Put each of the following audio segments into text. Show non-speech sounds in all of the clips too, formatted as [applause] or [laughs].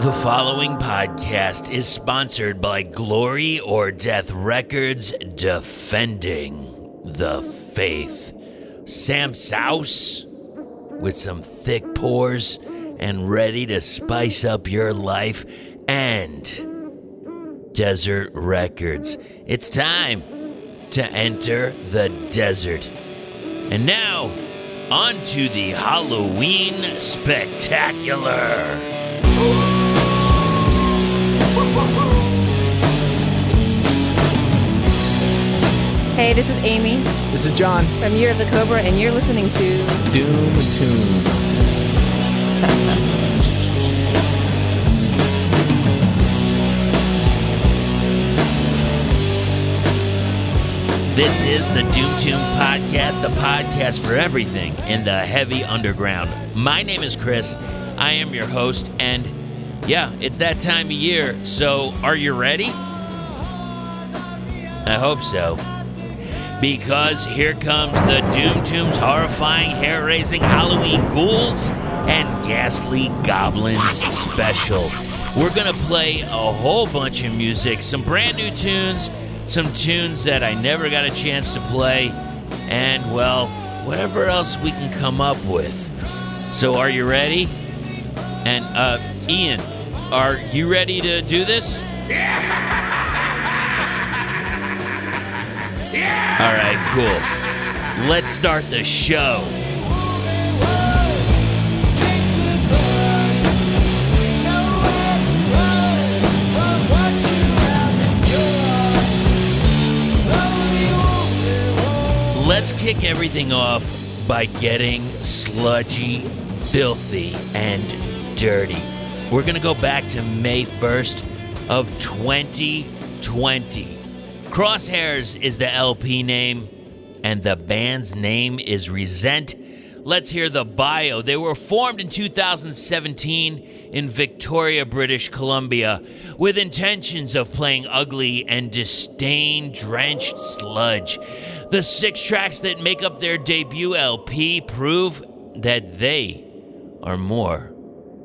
The following podcast is sponsored by Glory or Death Records Defending the Faith. Sam Souse with some thick pores and ready to spice up your life and Desert Records. It's time to enter the desert. And now, on to the Halloween Spectacular. Hey, this is Amy This is John. from Year of the Cobra, and you're listening to Doom Tomb. This is the Doom Tomb Podcast, the podcast for everything in the heavy underground. My name is Chris. I am your host, and yeah, it's that time of year. So, are you ready? I hope so. Because here comes the Doom Tomb's horrifying, hair raising Halloween ghouls and ghastly goblins special. We're to play a whole bunch of music, some brand new tunes, some tunes that I never got a chance to play, and well, whatever else we can come up with. So, are you ready? And, uh, Ian, are you ready to do this? [laughs] All right, cool. Let's start the show. Let's kick everything off by getting sludgy, filthy, and dirty. We're going to go back to May 1st of 2020. Crosshairs is the LP name, and the band's name is Resent. Let's hear the bio. They were formed in 2017 in Victoria, British Columbia, with intentions of playing ugly and disdain drenched sludge. The six tracks that make up their debut LP prove that they are more,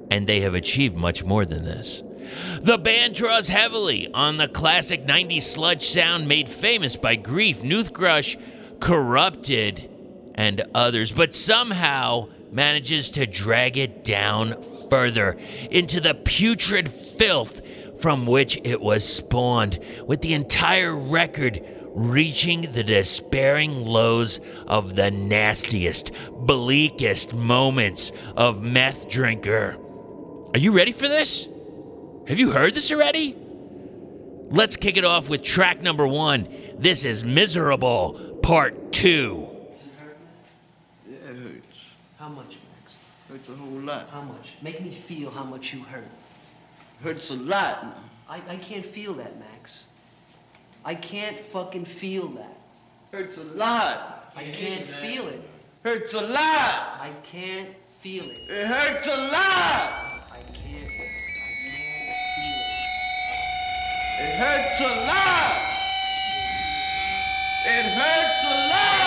and they have achieved much more than this. The band draws heavily on the classic 90s sludge sound made famous by Grief, Noothgrush, Corrupted, and others, but somehow manages to drag it down further into the putrid filth from which it was spawned, with the entire record reaching the despairing lows of the nastiest, bleakest moments of Methdrinker. Are you ready for this? Have you heard this already? Let's kick it off with track number one. This is Miserable Part 2. Yeah, it hurts. How much, Max? Hurts a whole lot. How much? Make me feel how much you hurt. Hurts a lot now. I, I can't feel that, Max. I can't fucking feel that. Hurts a lot. I can't feel it. Hurts a lot. I can't feel it. It hurts a lot. It. Hurts a lot. It hurts a lot.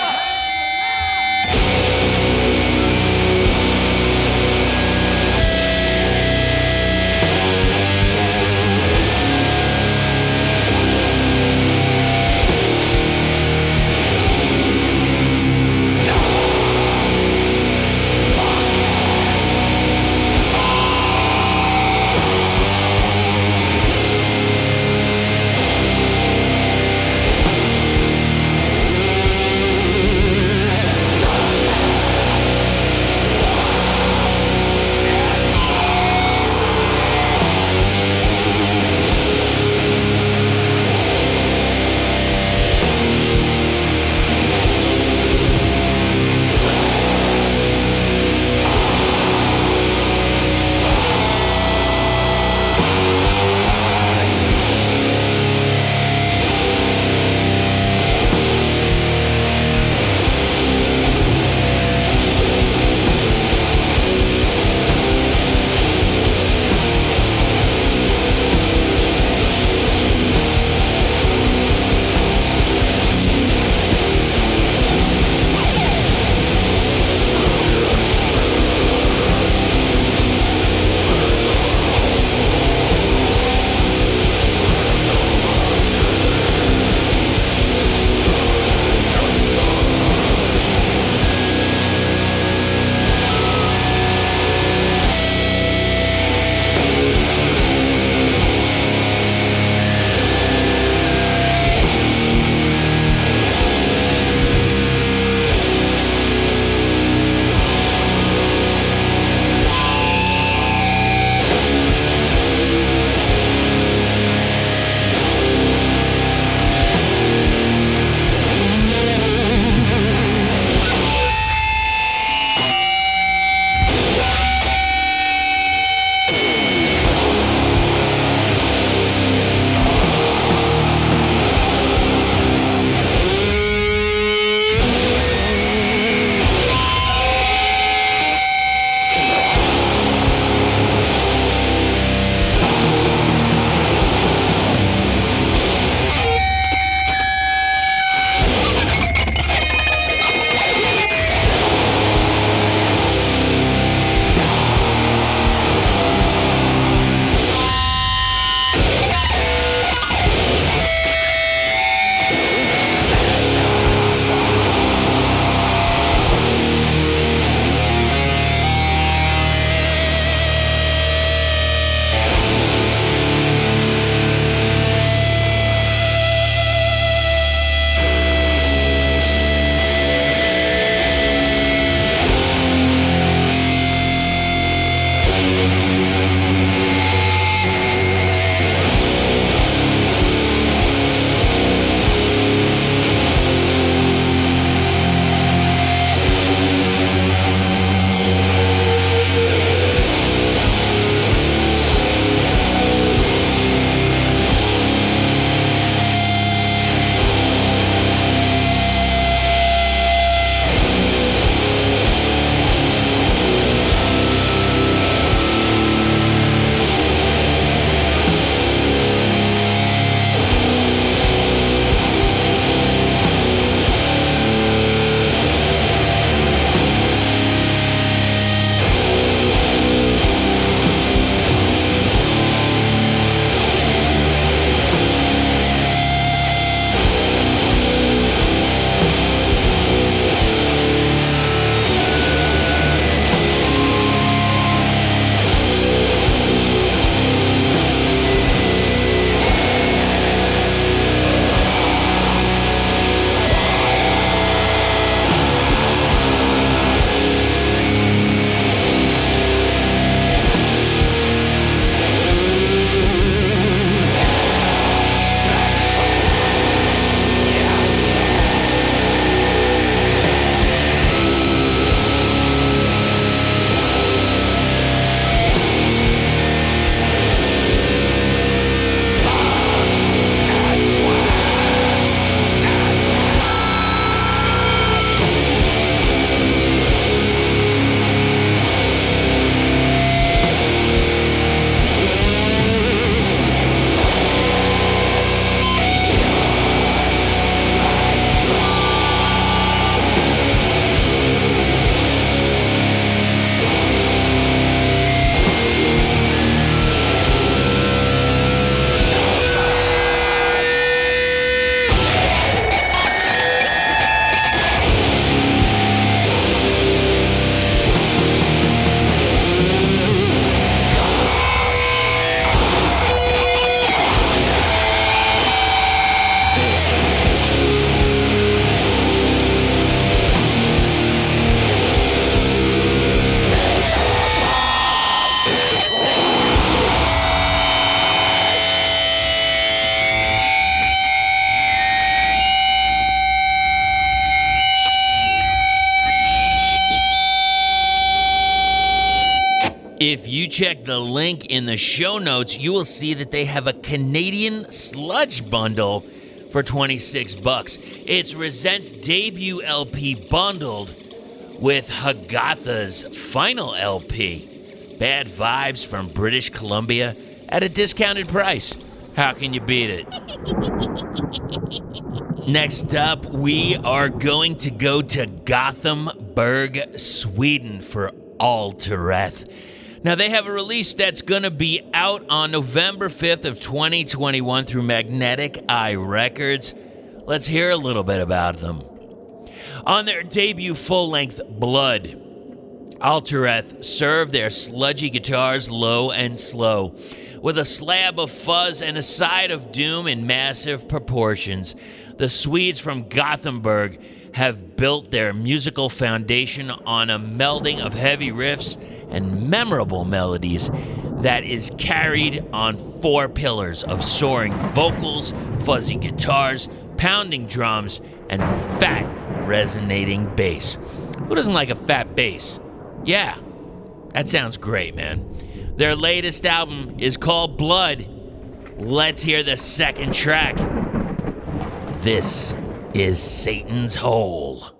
Check the link in the show notes, you will see that they have a Canadian sludge bundle for 26 bucks. It's Resent's debut LP bundled with Hagatha's final LP. Bad vibes from British Columbia at a discounted price. How can you beat it? [laughs] Next up, we are going to go to Gothenburg, Sweden for All Altareth. Now they have a release that's going to be out on November 5th of 2021 through Magnetic Eye Records. Let's hear a little bit about them. On their debut full-length Blood, Altareth served their sludgy guitars low and slow, with a slab of fuzz and a side of doom in massive proportions. The Swedes from Gothenburg have built their musical foundation on a melding of heavy riffs and memorable melodies that is carried on four pillars of soaring vocals, fuzzy guitars, pounding drums, and fat resonating bass. Who doesn't like a fat bass? Yeah, that sounds great, man. Their latest album is called Blood. Let's hear the second track. This is Satan's Hole.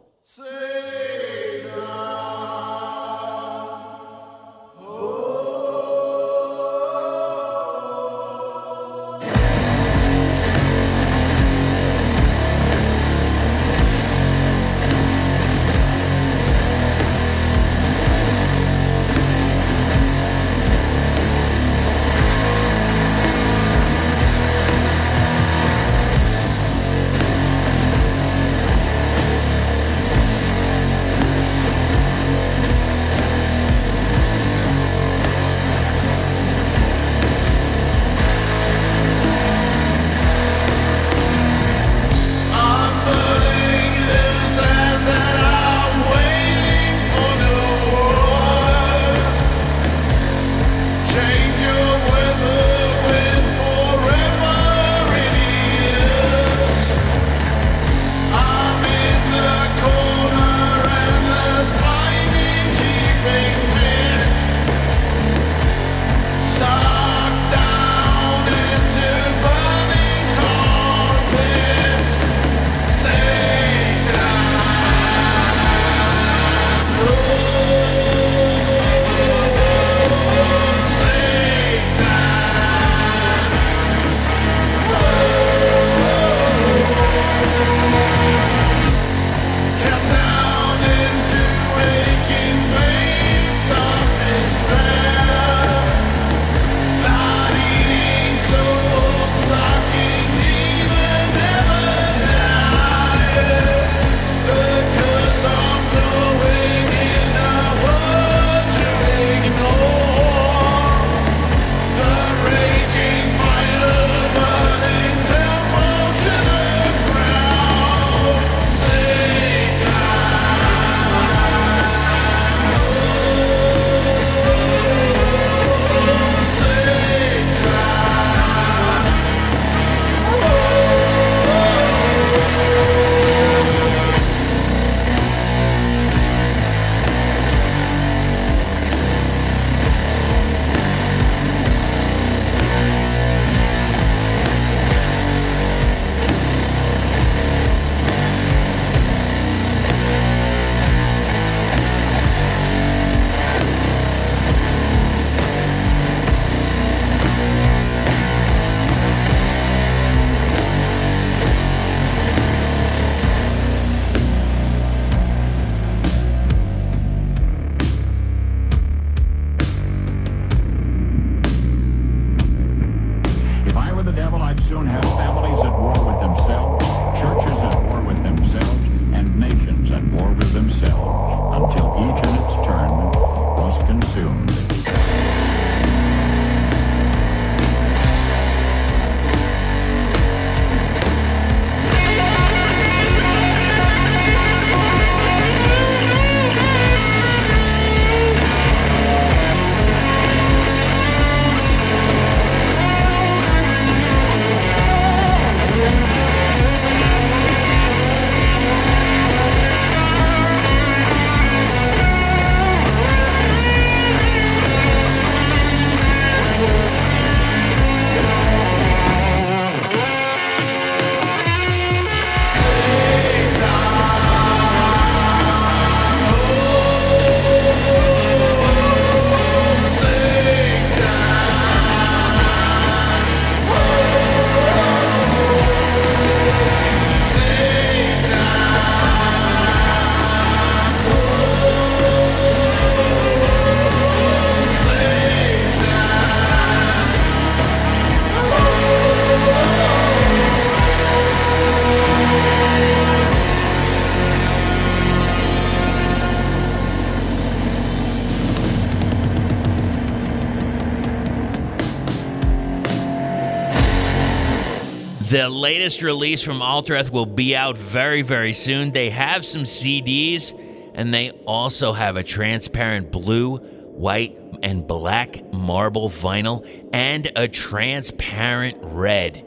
The latest release from Altareth will be out very, very soon. They have some CDs, and they also have a transparent blue, white, and black marble vinyl, and a transparent red.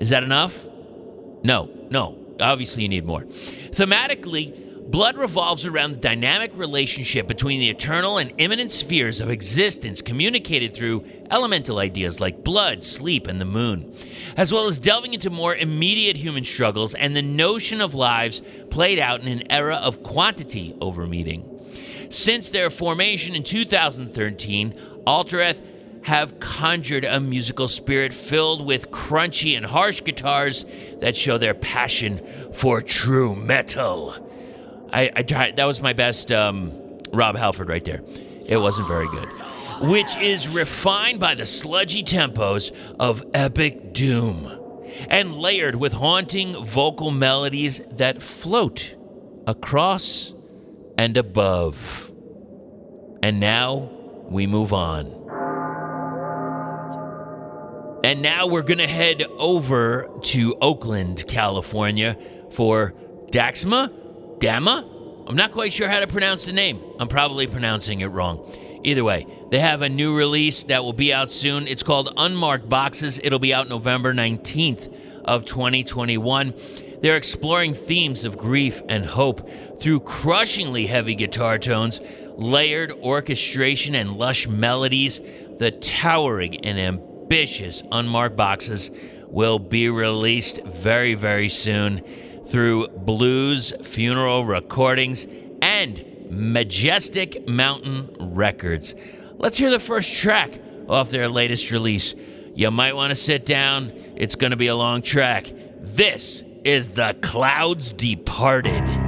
Is that enough? No, no. Obviously, you need more. Thematically, Blood revolves around the dynamic relationship between the eternal and immanent spheres of existence communicated through elemental ideas like blood, sleep, and the moon, as well as delving into more immediate human struggles and the notion of lives played out in an era of quantity over meaning. Since their formation in 2013, Altareth have conjured a musical spirit filled with crunchy and harsh guitars that show their passion for true metal. I, I tried, that was my best um, Rob Halford right there. It wasn't very good. Which is refined by the sludgy tempos of epic doom and layered with haunting vocal melodies that float across and above. And now we move on. And now we're going to head over to Oakland, California for Daxma? Dama? I'm not quite sure how to pronounce the name. I'm probably pronouncing it wrong. Either way, they have a new release that will be out soon. It's called Unmarked Boxes. It'll be out November 19th of 2021. They're exploring themes of grief and hope through crushingly heavy guitar tones, layered orchestration, and lush melodies. The towering and ambitious Unmarked Boxes will be released very, very soon through Blues Funeral Recordings and Majestic Mountain Records. Let's hear the first track off their latest release. You might want to sit down, it's going to be a long track. This is The Clouds Departed.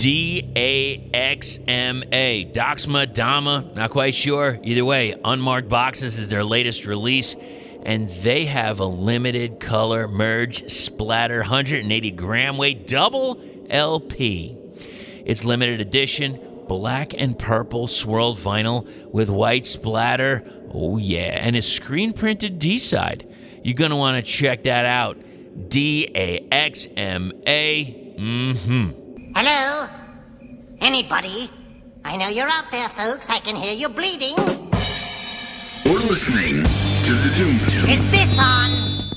D A X M A. Doxma, Dama, not quite sure. Either way, Unmarked Boxes is their latest release, and they have a limited color merge splatter 180 gram weight double LP. It's limited edition, black and purple swirled vinyl with white splatter. Oh, yeah. And a screen printed D side. You're going to want to check that out. D A X M A. Mm hmm. Hello? Anybody? I know you're out there, folks. I can hear you bleeding. We're listening to the Doom Tomb. Is this on?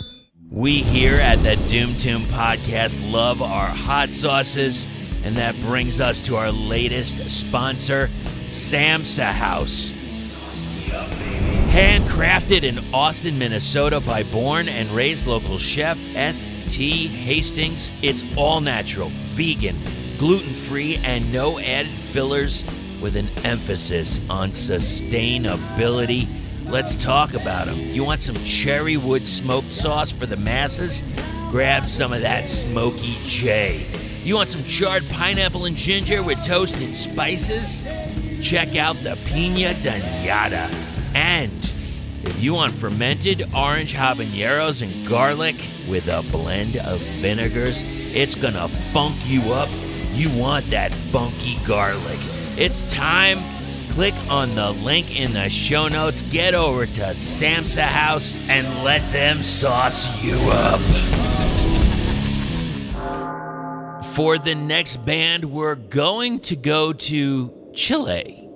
We here at the Doom Tomb podcast love our hot sauces, and that brings us to our latest sponsor, Samsa House. Handcrafted in Austin, Minnesota by born and raised local chef S.T. Hastings, it's all natural, vegan, gluten free, and no added fillers with an emphasis on sustainability. Let's talk about them. You want some cherry wood smoked sauce for the masses? Grab some of that Smoky J. You want some charred pineapple and ginger with toasted spices? Check out the Pina Danada. And if you want fermented orange habaneros and garlic with a blend of vinegars, it's gonna funk you up. You want that funky garlic. It's time. Click on the link in the show notes. Get over to Samsa House and let them sauce you up. For the next band, we're going to go to Chile.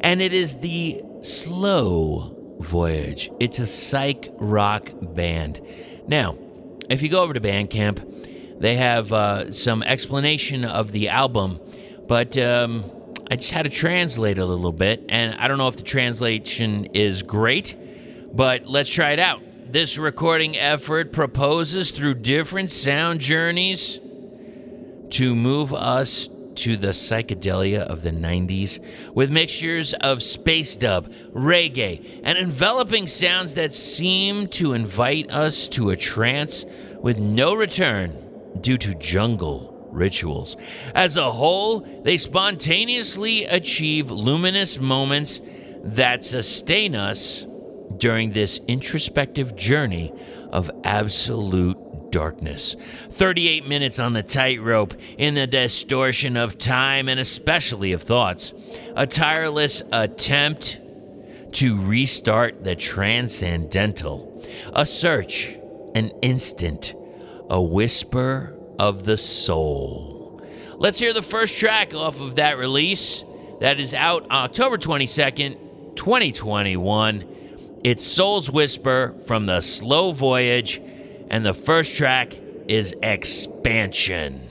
And it is the Slow Voyage. It's a psych rock band. Now, if you go over to Bandcamp, they have uh, some explanation of the album, but um, I just had to translate a little bit, and I don't know if the translation is great, but let's try it out. This recording effort proposes through different sound journeys to move us to the psychedelia of the 90s with mixtures of space dub, reggae, and enveloping sounds that seem to invite us to a trance with no return due to jungle rituals. As a whole, they spontaneously achieve luminous moments that sustain us during this introspective journey of absolute darkness. 38 minutes on the tightrope in the distortion of time and especially of thoughts. A tireless attempt to restart the transcendental. A search, an instant, a whisper of the soul. Let's hear the first track off of that release that is out October 22nd, 2021. It's Soul's Whisper from the Slow Voyage, and the first track is Expansion.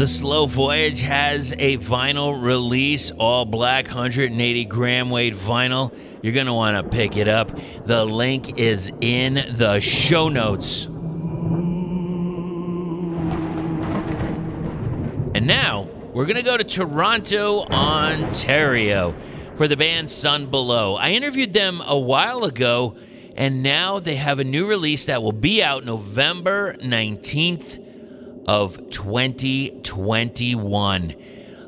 The Slow Voyage has a vinyl release, all black, 180 gram weight vinyl. You're going to want to pick it up. The link is in the show notes. And now we're going to go to Toronto, Ontario for the band Sun Below. I interviewed them a while ago, and now they have a new release that will be out November 19th of 2021.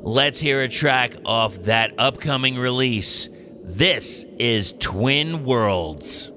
Let's hear a track off that upcoming release. This is Twin Worlds.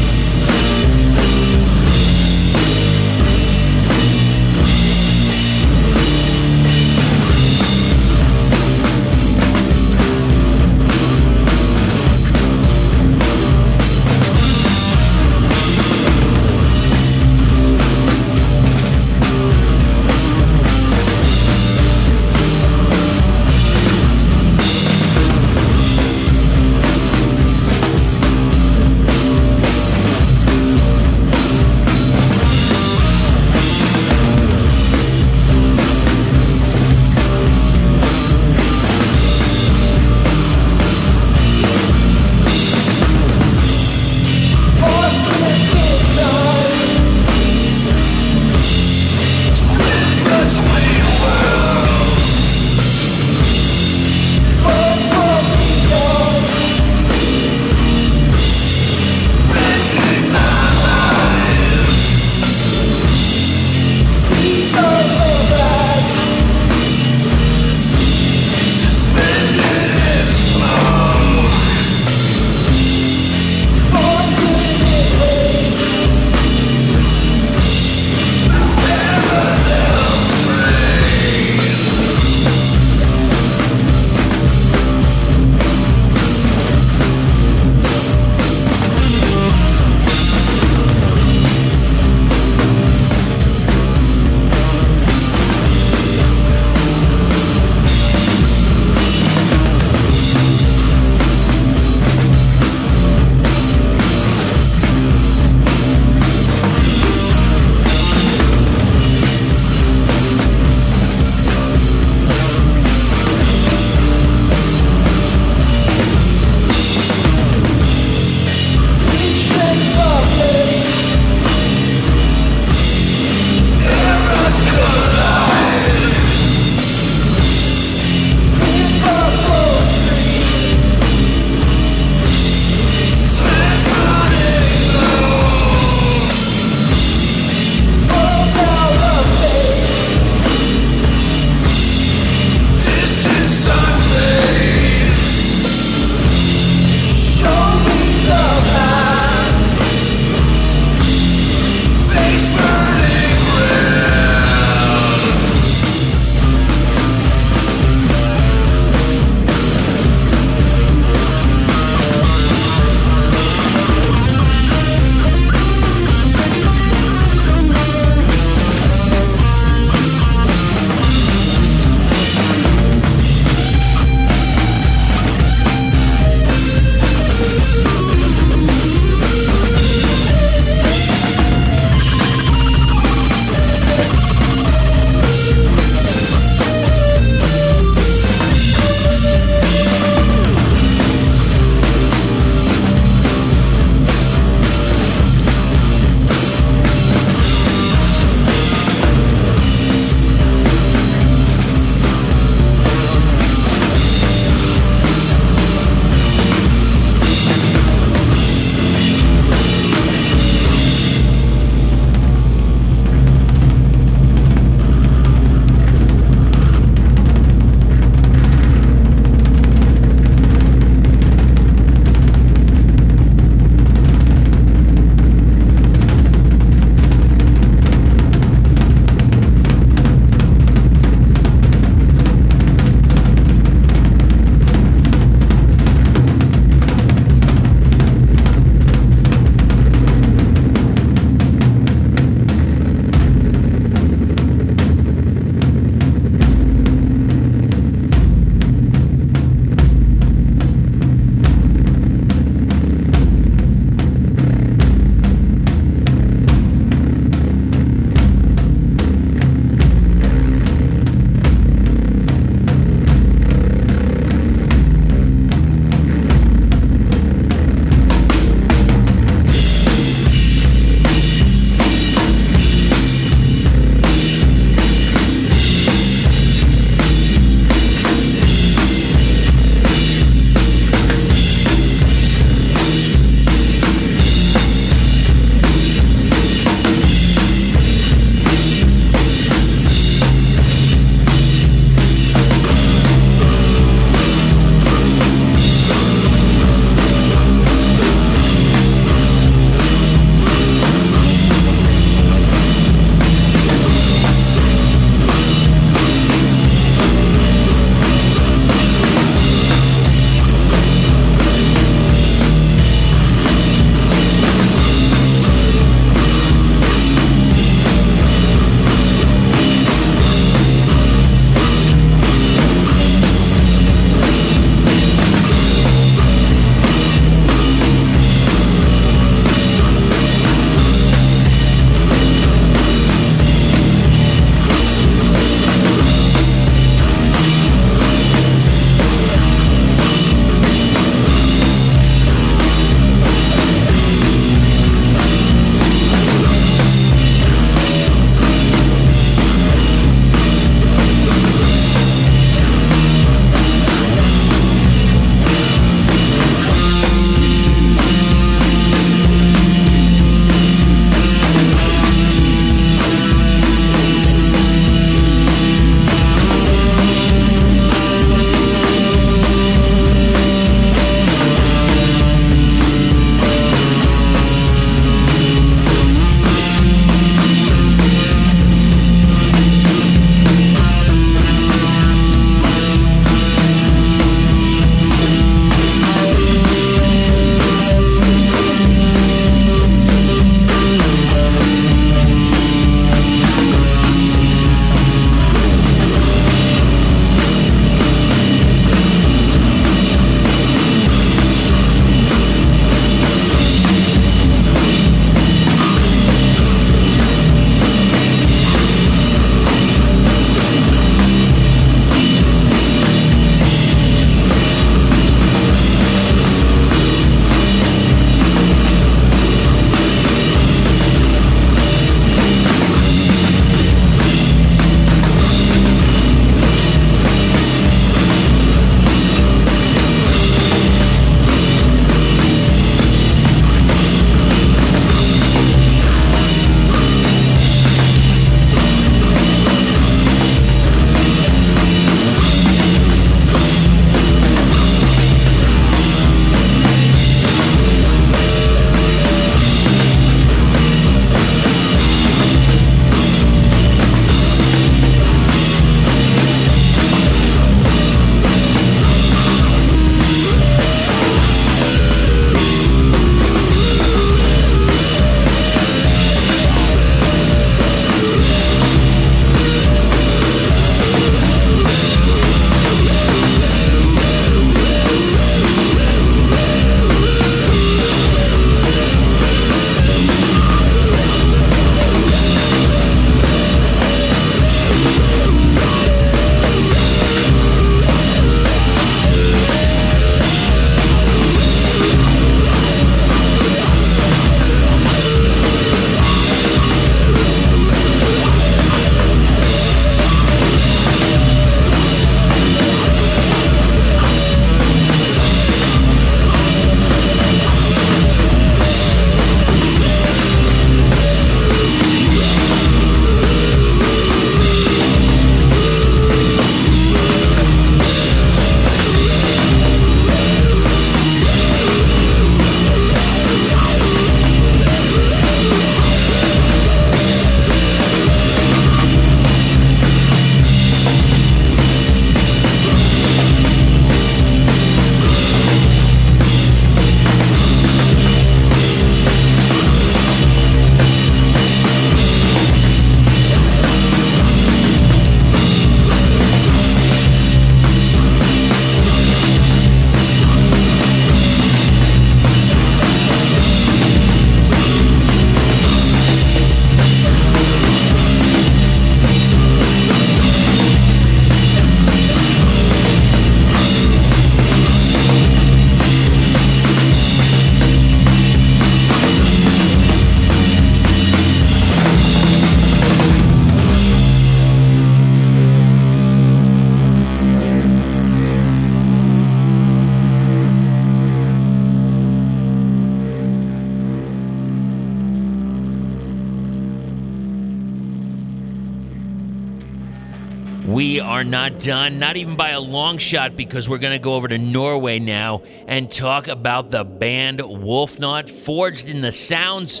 Done, not even by a long shot, because we're going to go over to Norway now and talk about the band Wolfnaut, forged in the sounds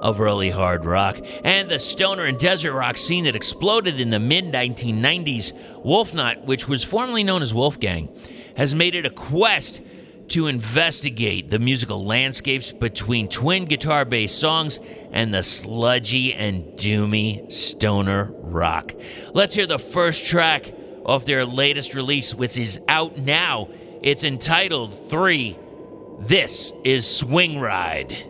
of early hard rock and the stoner and desert rock scene that exploded in the mid 1990s. Wolfnaut, which was formerly known as Wolfgang, has made it a quest to investigate the musical landscapes between twin guitar based songs and the sludgy and doomy stoner rock. Let's hear the first track off their latest release, which is out now. It's entitled 3. This is Swing Ride.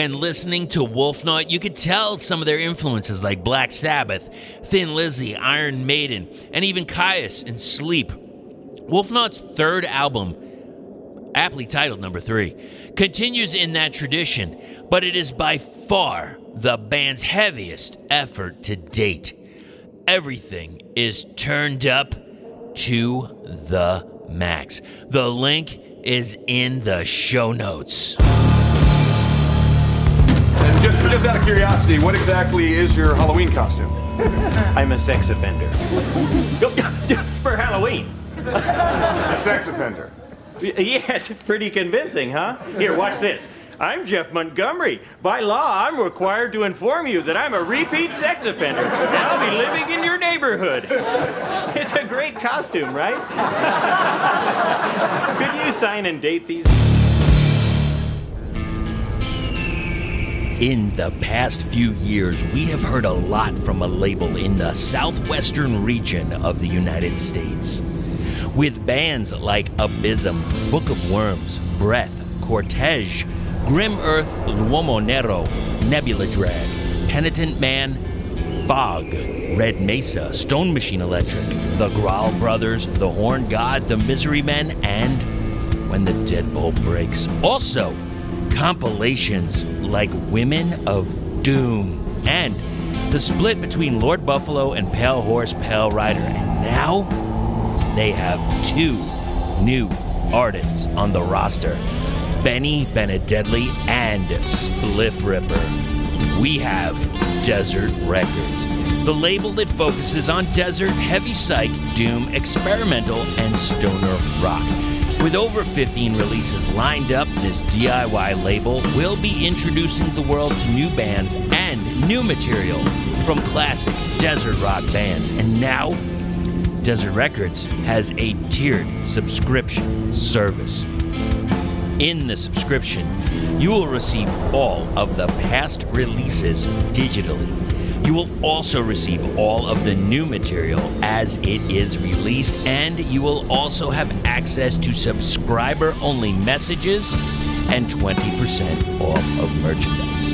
When listening to Wolfnaut, you could tell some of their influences like Black Sabbath, Thin Lizzy, Iron Maiden, and even Kyuss and Sleep. Wolfnaut's third album, aptly titled number three, continues in that tradition, but it is by far the band's heaviest effort to date. Everything is turned up to the max. The link is in the show notes. And just, just out of curiosity, what exactly is your Halloween costume? [laughs] I'm a sex offender. [laughs] For Halloween. A sex offender. Yes, pretty convincing, huh? Here, watch this. I'm Jeff Montgomery. By law, I'm required to inform you that I'm a repeat sex offender, and I'll be living in your neighborhood. It's a great costume, right? [laughs] Could you sign and date these? In the past few years, we have heard a lot from a label in the southwestern region of the United States. With bands like Abysm, Book of Wyrms, Breath, Cortege, Grim Earth, L'Uomo Nero, Nebula Drag, Penitent Man, Fog, Red Mesa, Stone Machine Electric, The Growl Brothers, The Horn God, The Misery Men, and When the Deadbolt Breaks. Also, compilations like Women of Doom and the split between Lord Buffalo and Pale Horse Pale Rider. And now they have two new artists on the roster Benny Benededli and Spliff Ripper. We have Desert Records, the label that focuses on desert, heavy psych, doom, experimental, and stoner rock. With over 15 releases lined up, this DIY label will be introducing the world to new bands and new material from classic desert rock bands. And now, Desert Records has a tiered subscription service. In the subscription, you will receive all of the past releases digitally. You will also receive all of the new material as it is released, and you will also have access to subscriber only messages and 20% off of merchandise.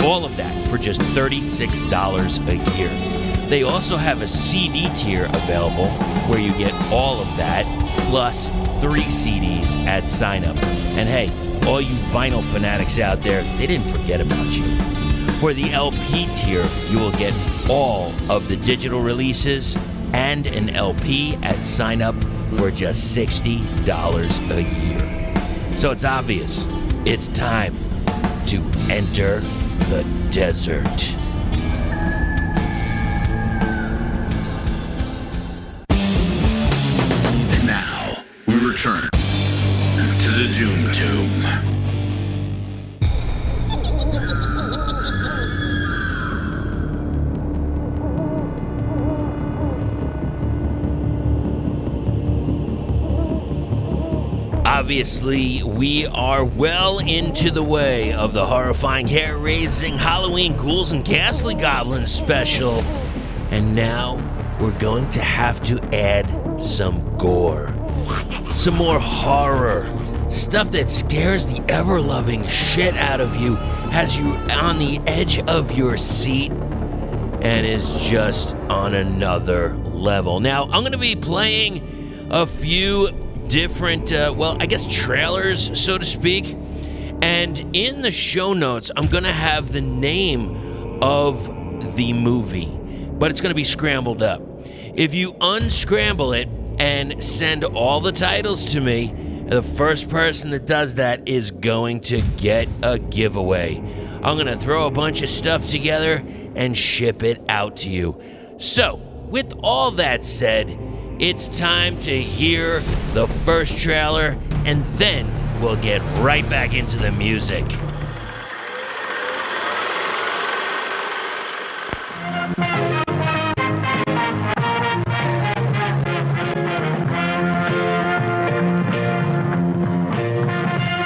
All of that for just $36 a year. They also have a CD tier available where you get all of that plus three CDs at sign up. And hey, all you vinyl fanatics out there, they didn't forget about you. For the LP tier, you will get all of the digital releases and an LP at sign up for just $60 a year. So it's obvious, it's time to enter the desert. And now, we return to the Doom Tomb. Obviously, we are well into the way of the horrifying, hair raising Halloween Ghouls and Ghastly Goblins special. And now we're going to have to add some gore, some more horror, stuff that scares the ever loving shit out of you, has you on the edge of your seat, and is just on another level. Now, I'm going to be playing a few different, uh, well, I guess trailers, so to speak. And in the show notes, I'm going to have the name of the movie, but it's going to be scrambled up. If you unscramble it and send all the titles to me, the first person that does that is going to get a giveaway. I'm going to throw a bunch of stuff together and ship it out to you. So, with all that said, it's time to hear the first trailer, and then we'll get right back into the music.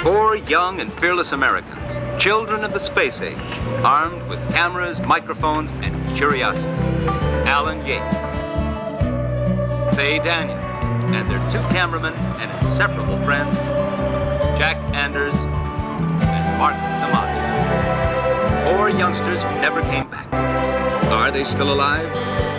Four young and fearless Americans, children of the space age, armed with cameras, microphones, and curiosity. Alan Yates, Faye Daniels, and their two cameramen and inseparable friends, Jack Anders and Mark Damaski. monsters who never came back. Are they still alive?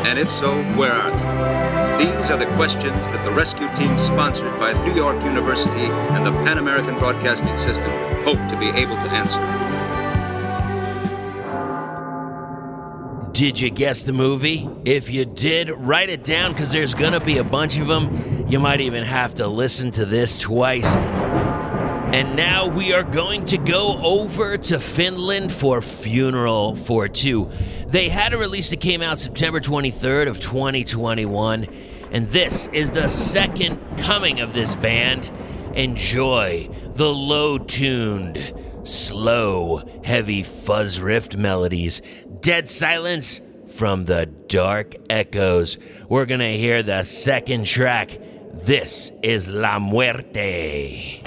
And if so, where are they? These are the questions that the rescue team sponsored by New York University and the Pan American Broadcasting System hope to be able to answer. Did you guess the movie? If you did, write it down because there's going to be a bunch of them. You might even have to listen to this twice. And now we are going to go over to Finland for Funeral for Two. They had a release that came out September 23rd of 2021, and this is the second coming of this band. Enjoy the low-tuned, slow, heavy fuzz riff melodies. Dead silence from the dark echoes. We're gonna hear the second track. This is La Muerte.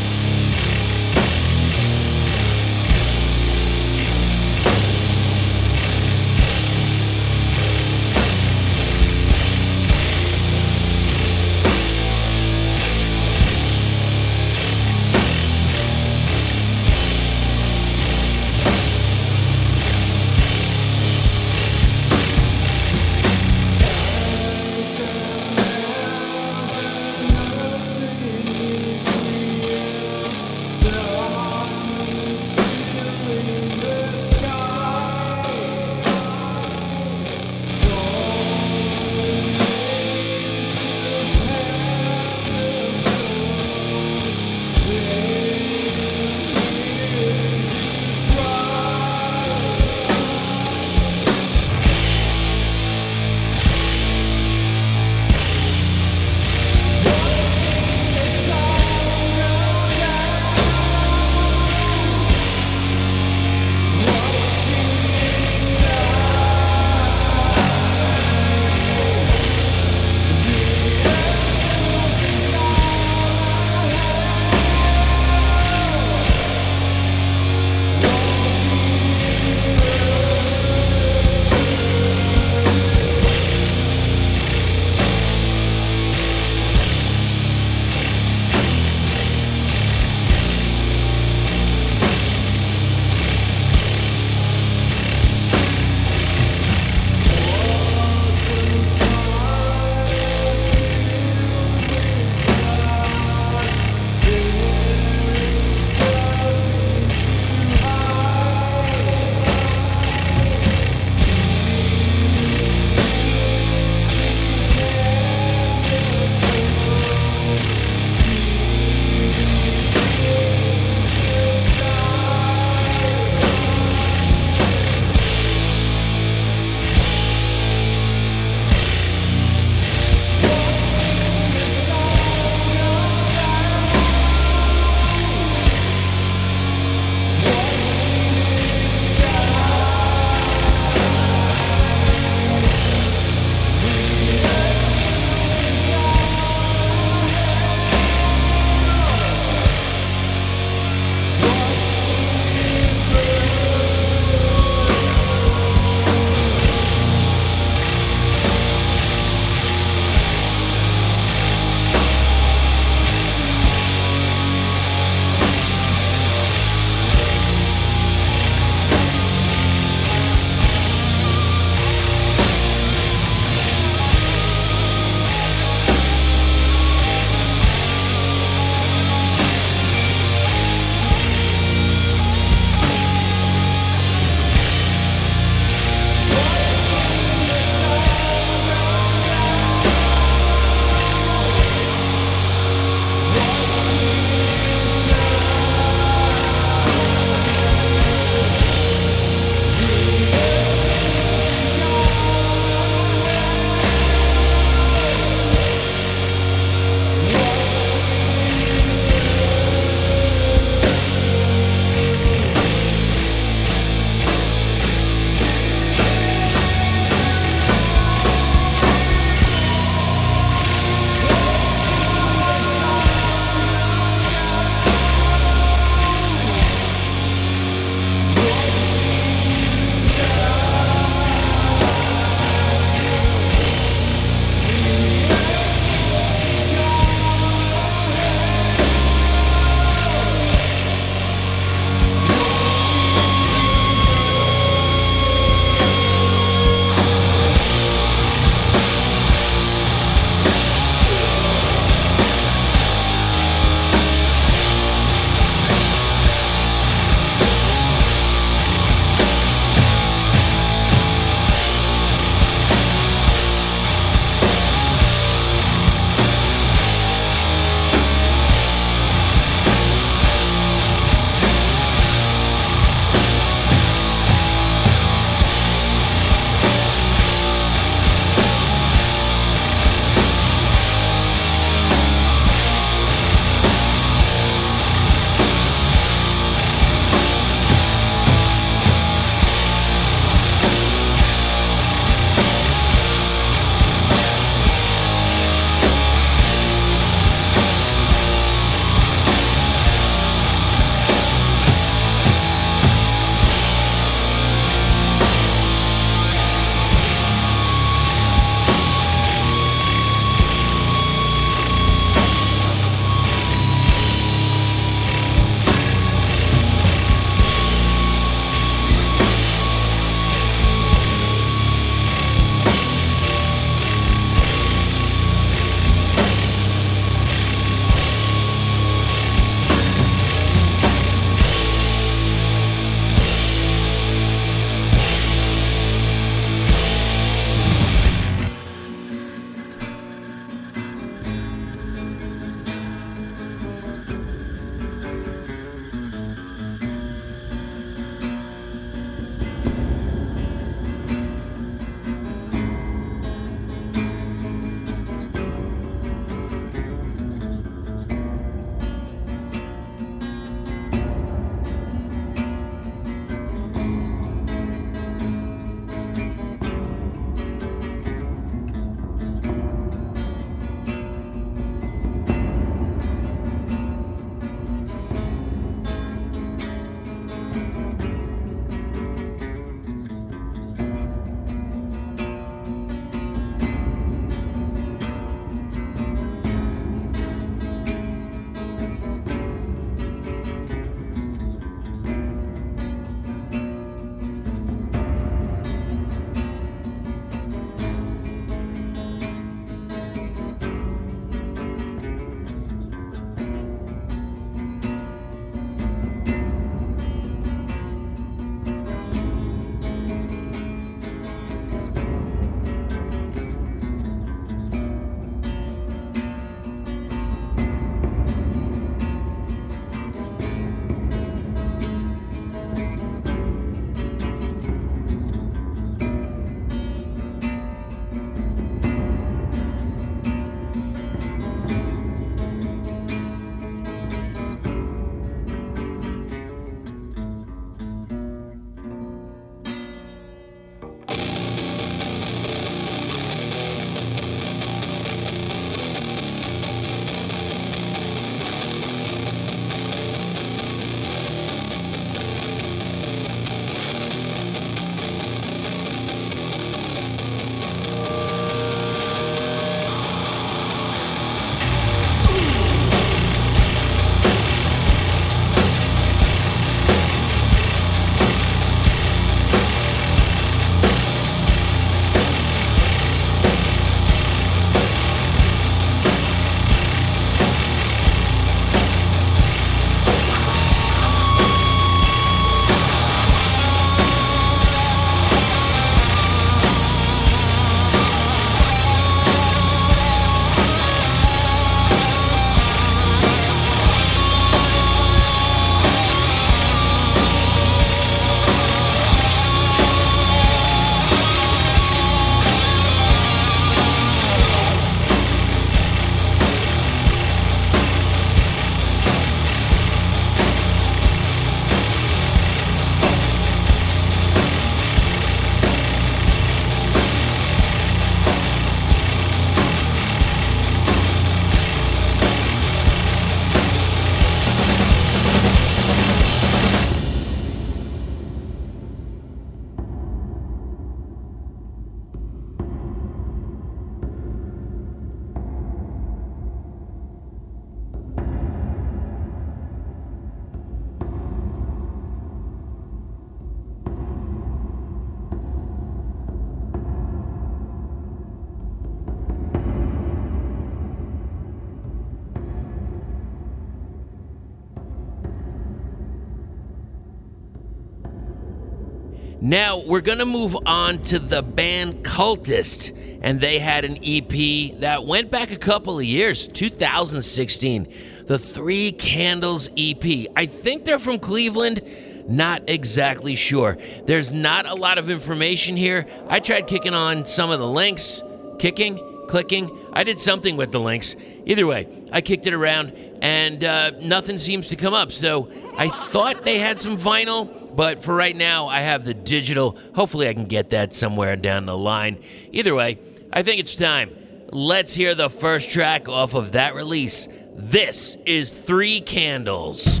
We're going to move on to the band Cultist, and they had an EP that went back a couple of years, 2016. The Three Candles EP. I think they're from Cleveland. Not exactly sure. There's not a lot of information here. I tried kicking on some of the links, kicking, clicking. I did something with the links. Either way, I kicked it around and uh, nothing seems to come up. So I thought they had some vinyl, but for right now, I have the digital. Hopefully, I can get that somewhere down the line. Either way, I think it's time. Let's hear the first track off of that release. This is Three Candles.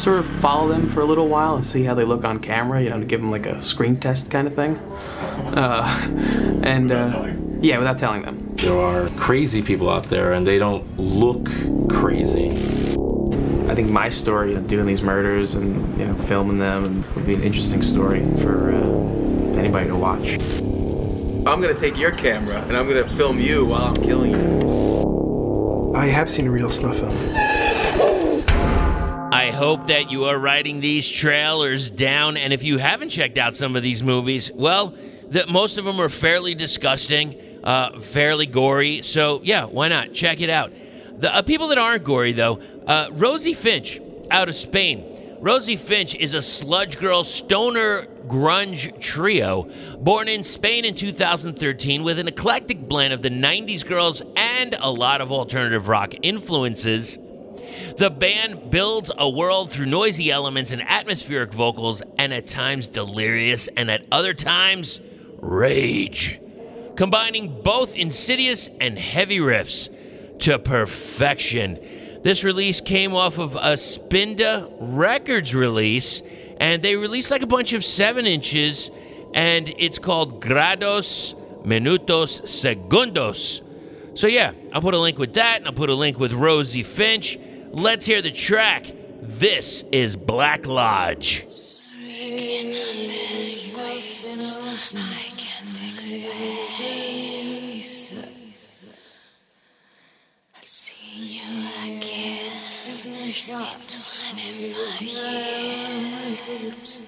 Sort of follow them for a little while and see how they look on camera, you know, to give them like a screen test kind of thing. Uh, and uh, yeah, without telling them. There are crazy people out there, and they don't look crazy. I think my story of doing these murders and you know filming them would be an interesting story for uh, anybody to watch. I'm gonna take your camera and I'm gonna film you while I'm killing you. I have seen a real snuff film. Hope that you are writing these trailers down. And if you haven't checked out some of these movies, well, that most of them are fairly disgusting. uh, fairly gory. So yeah, why not? Check it out. The uh, people that aren't gory though, uh, Rosie Finch out of Spain. Rosie Finch is a sludge girl stoner grunge trio born in Spain in 2013 with an eclectic blend of the 90s girls and a lot of alternative rock influences. The band builds a world through noisy elements and atmospheric vocals, and at times delirious, and at other times rage, combining both insidious and heavy riffs to perfection. This release came off of a Spinda Records release, and they released like a bunch of seven inches, and it's called Grados Minutos Segundos. So, yeah, I'll put a link with that, and I'll put a link with Rosie Finch. Let's hear the track. This is Black Lodge. I can't express. I'll see you again in 25 years.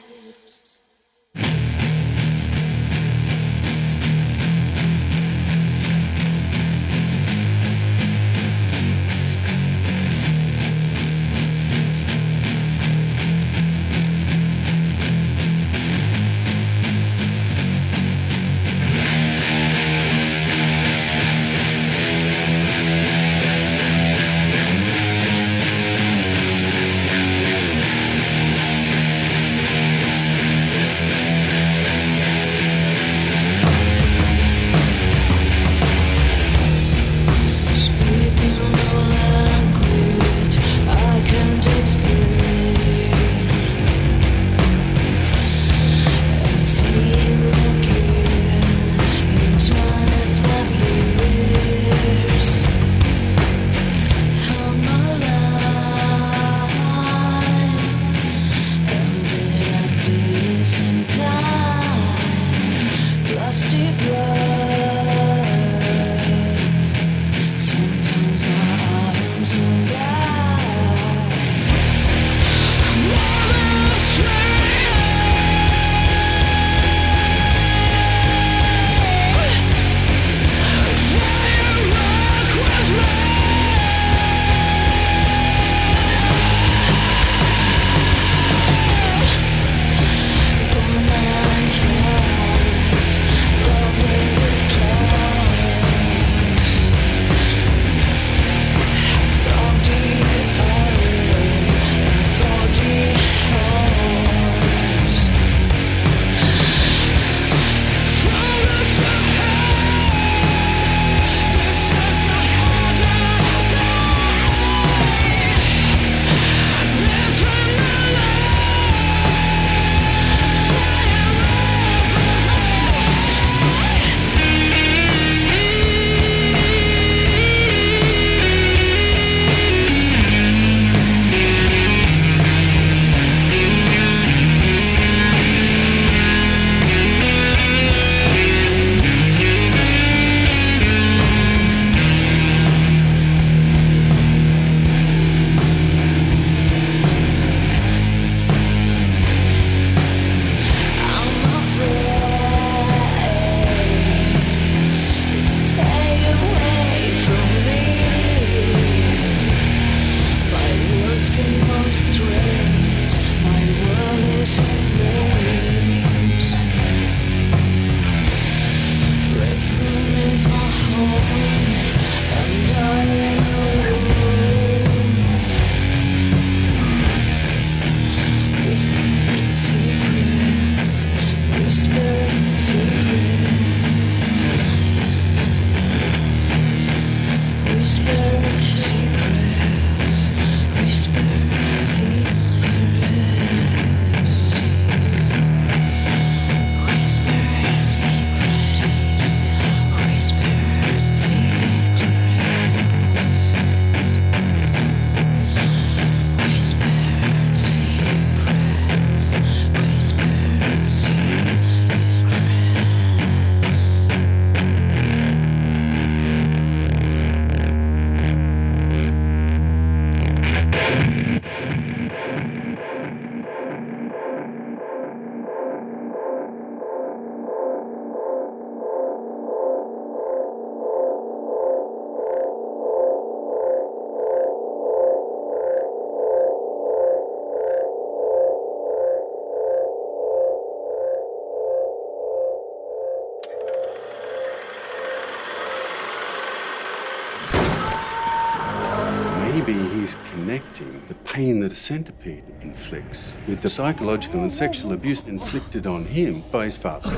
That centipede inflicts with the psychological and sexual abuse inflicted on him by his father.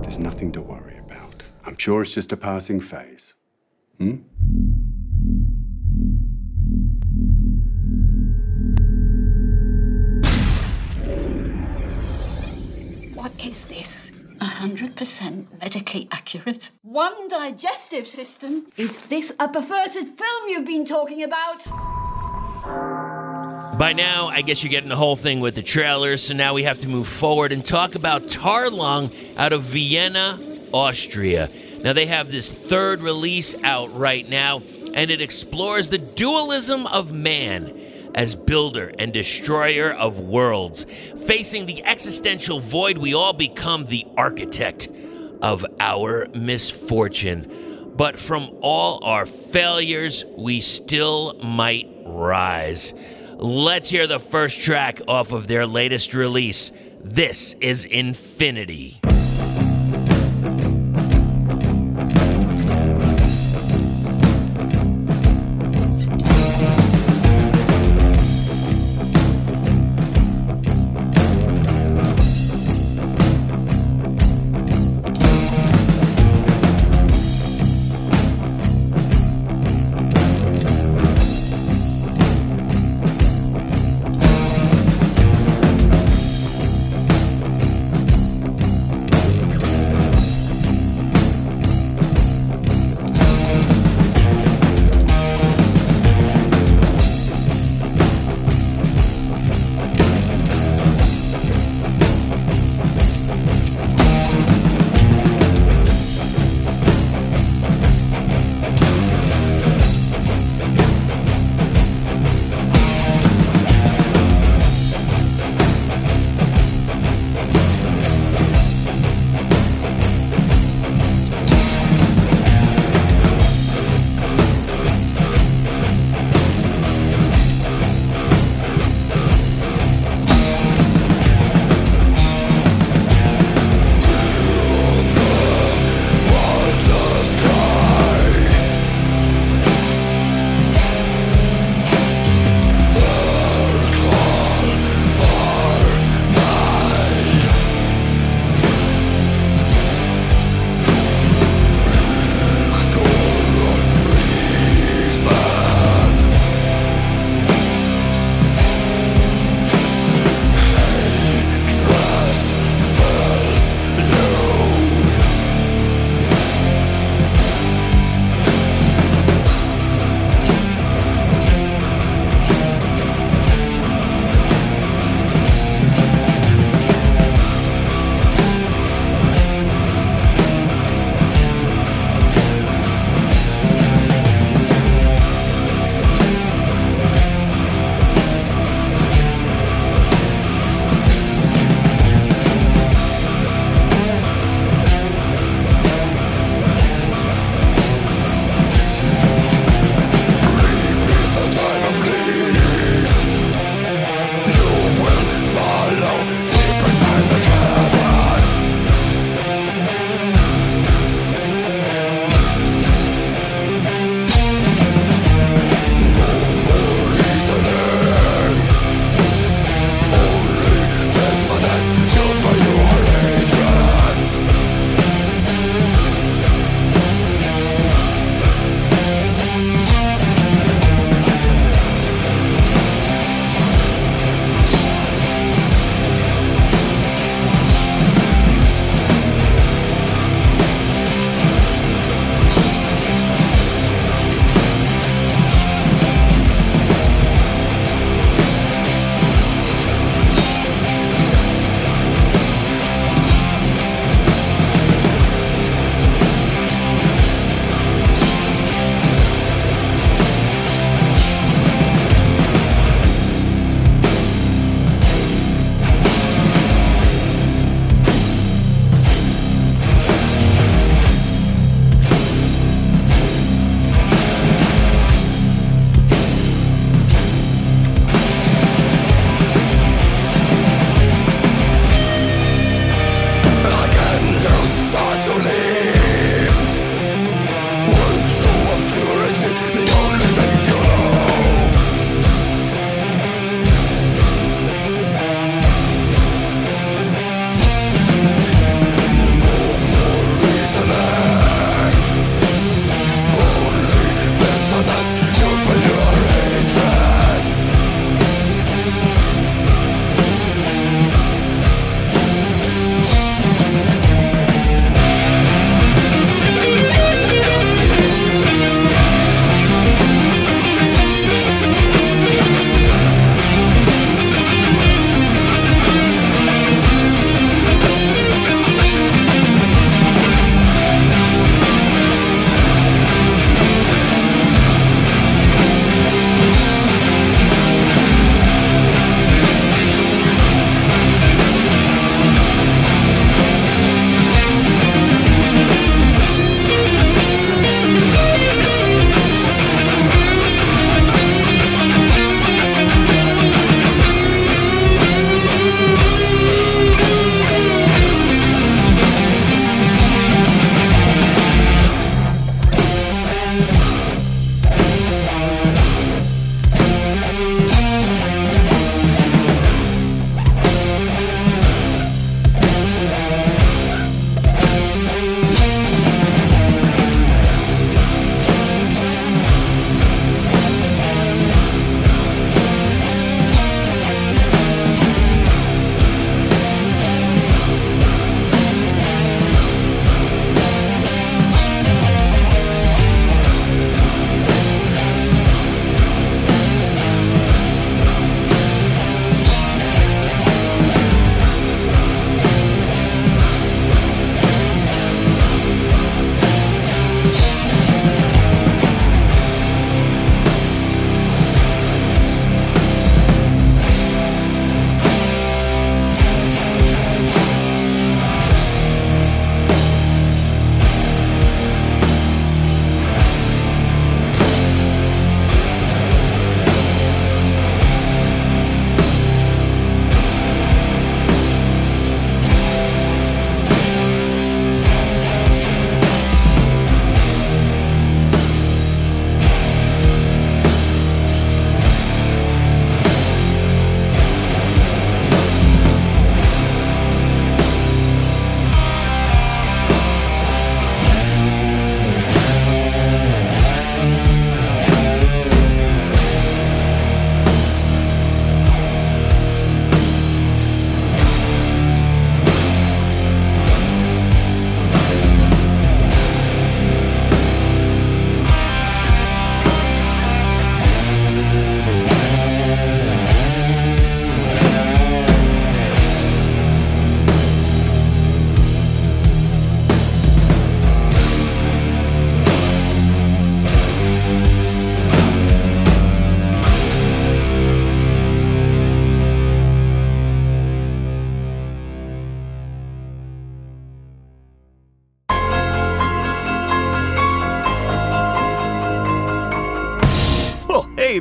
There's nothing to worry about. I'm sure it's just a passing phase. Hmm? What is this? 100% medically accurate. One digestive system? Is this a perverted film you've been talking about? By now, I guess you're getting the whole thing with the trailers, so now we have to move forward and talk about Tarlung out of Vienna, Austria. Now, they have this third release out right now, and it explores the dualism of man as builder and destroyer of worlds. Facing the existential void, we all become the architect of our misfortune. But from all our failures, we still might rise. Let's hear the first track off of their latest release. This is Infinity.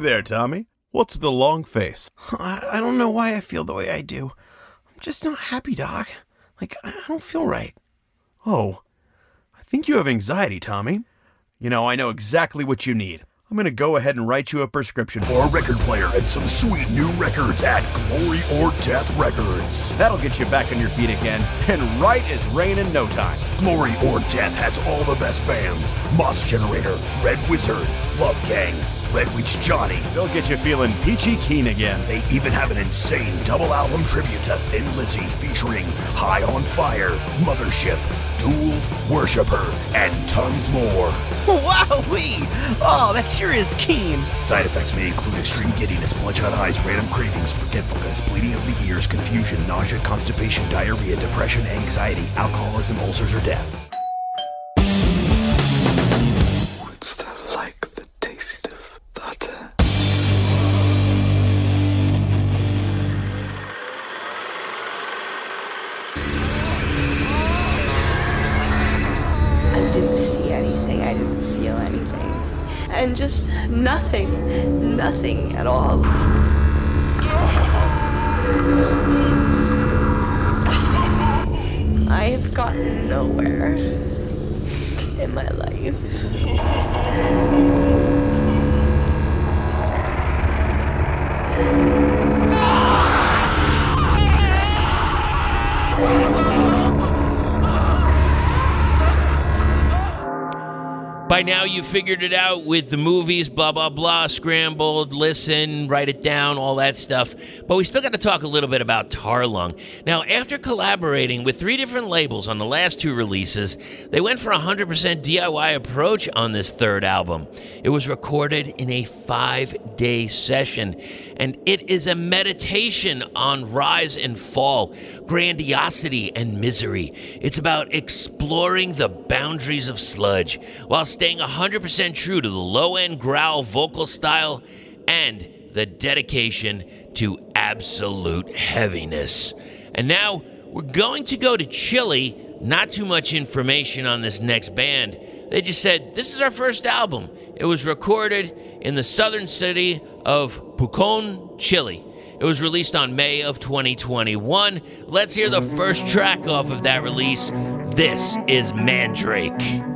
There, Tommy. What's with the long face? I, I don't know why I feel the way I do. I'm just not happy, Doc. Like, I don't feel right. Oh, I think you have anxiety, Tommy. You know, I know exactly what you need. I'm gonna go ahead and write you a prescription for a record player and some sweet new records at Glory or Death Records. That'll get you back on your feet again, and right as rain in no time. Glory or Death has all the best bands Moss Generator, Red Wizard, Love Gang, Red Witch Johnny. They'll get you feeling peachy keen again. They even have an insane double album tribute to Thin Lizzy featuring High on Fire, Mothership, Duel, Worshipper, and tons more. Wowee! Oh, that sure is keen. Side effects may include extreme giddiness, bloodshot eyes, random cravings, forgetfulness, bleeding of the ears, confusion, nausea, constipation, diarrhea, depression, anxiety, alcoholism, ulcers, or death. What's that And just nothing, nothing at all. [laughs] I have gotten nowhere in my life. [laughs] By now, you figured it out with the movies, blah, blah, blah, scrambled, listen, write it down, all that stuff. But we still got to talk a little bit about Tarlung. Now, after collaborating with three different labels on the last two releases, they went for a 100% DIY approach on this third album. It was recorded in a five day session, and it is a meditation on rise and fall, grandiosity and misery. It's about exploring the boundaries of sludge while staying 100% true to the low end growl vocal style and the dedication to absolute heaviness. And now we're going to go to Chile. Not too much information on this next band. They just said, This is our first album. It was recorded in the southern city of Pucón, Chile. It was released on May of 2021. Let's hear the first track off of that release. This is Mandrake.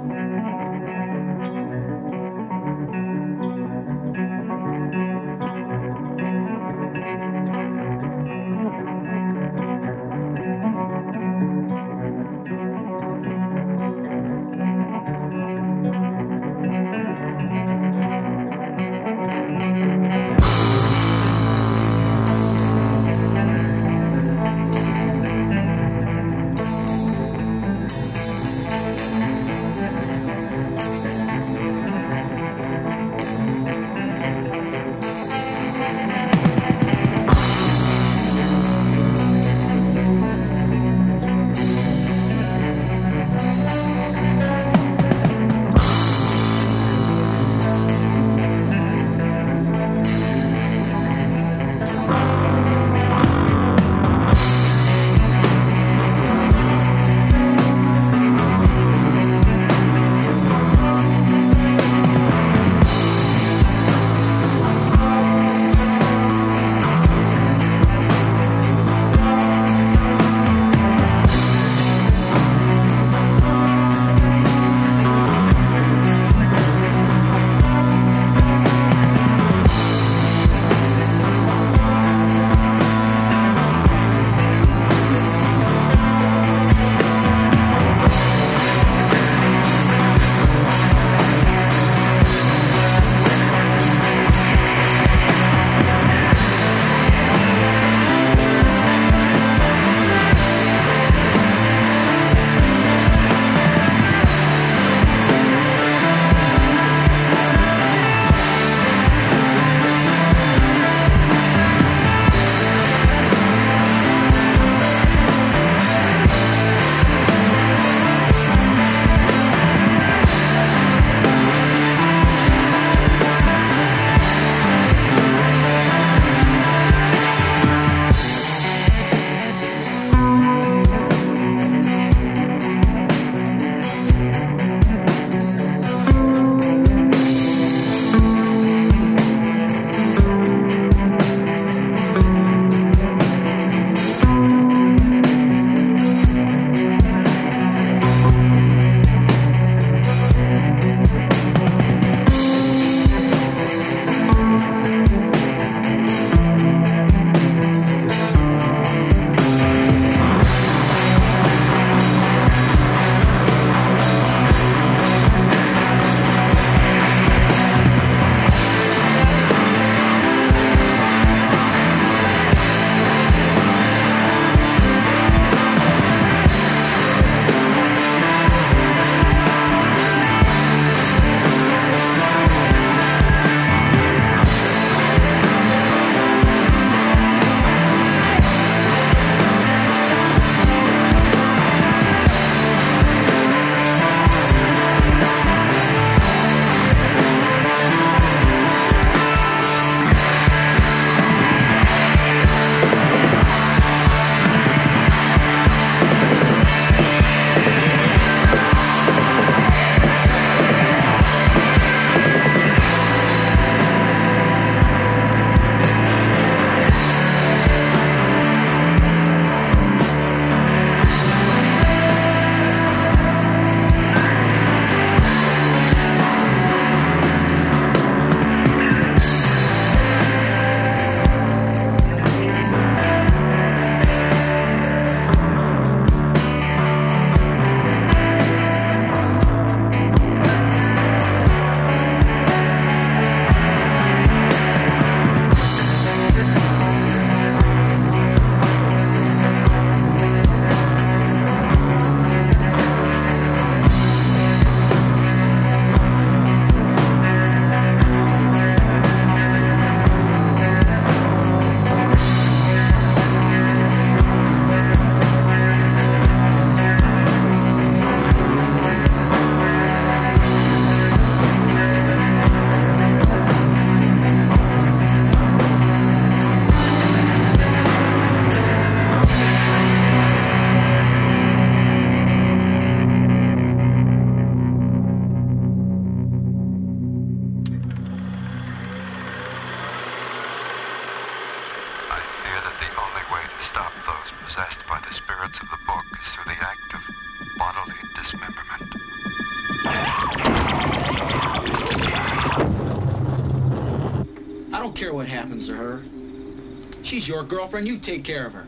Your girlfriend. You take care of her.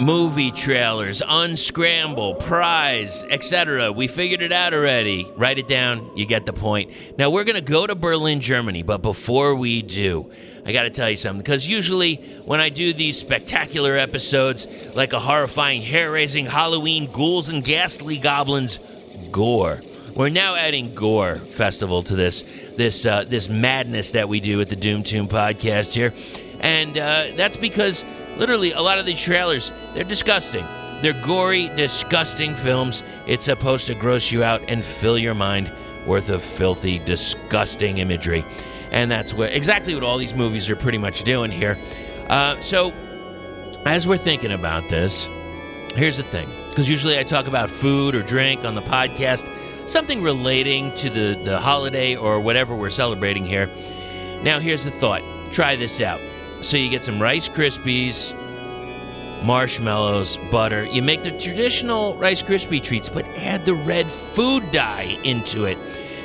movie trailers, unscramble, prize, etc. We figured it out already. Write it down, you get the point. Now we're going to go to Berlin, Germany, but before we do, I got to tell you something because usually when I do these spectacular episodes like a horrifying, hair-raising Halloween ghouls and ghastly goblins. Gore. We're now adding gore festival to this this uh, this madness that we do at the Doom Tomb podcast here. And uh, that's because literally a lot of these trailers they're disgusting. They're gory disgusting films. It's supposed to gross you out and fill your mind worth of filthy disgusting imagery. And that's what exactly what all these movies are pretty much doing here. Uh, so as we're thinking about this here's the thing because usually i talk about food or drink on the podcast something relating to the, the holiday or whatever we're celebrating here now here's the thought try this out so you get some Rice Krispies, marshmallows, butter. You make the traditional Rice Krispie treats, but add the red food dye into it.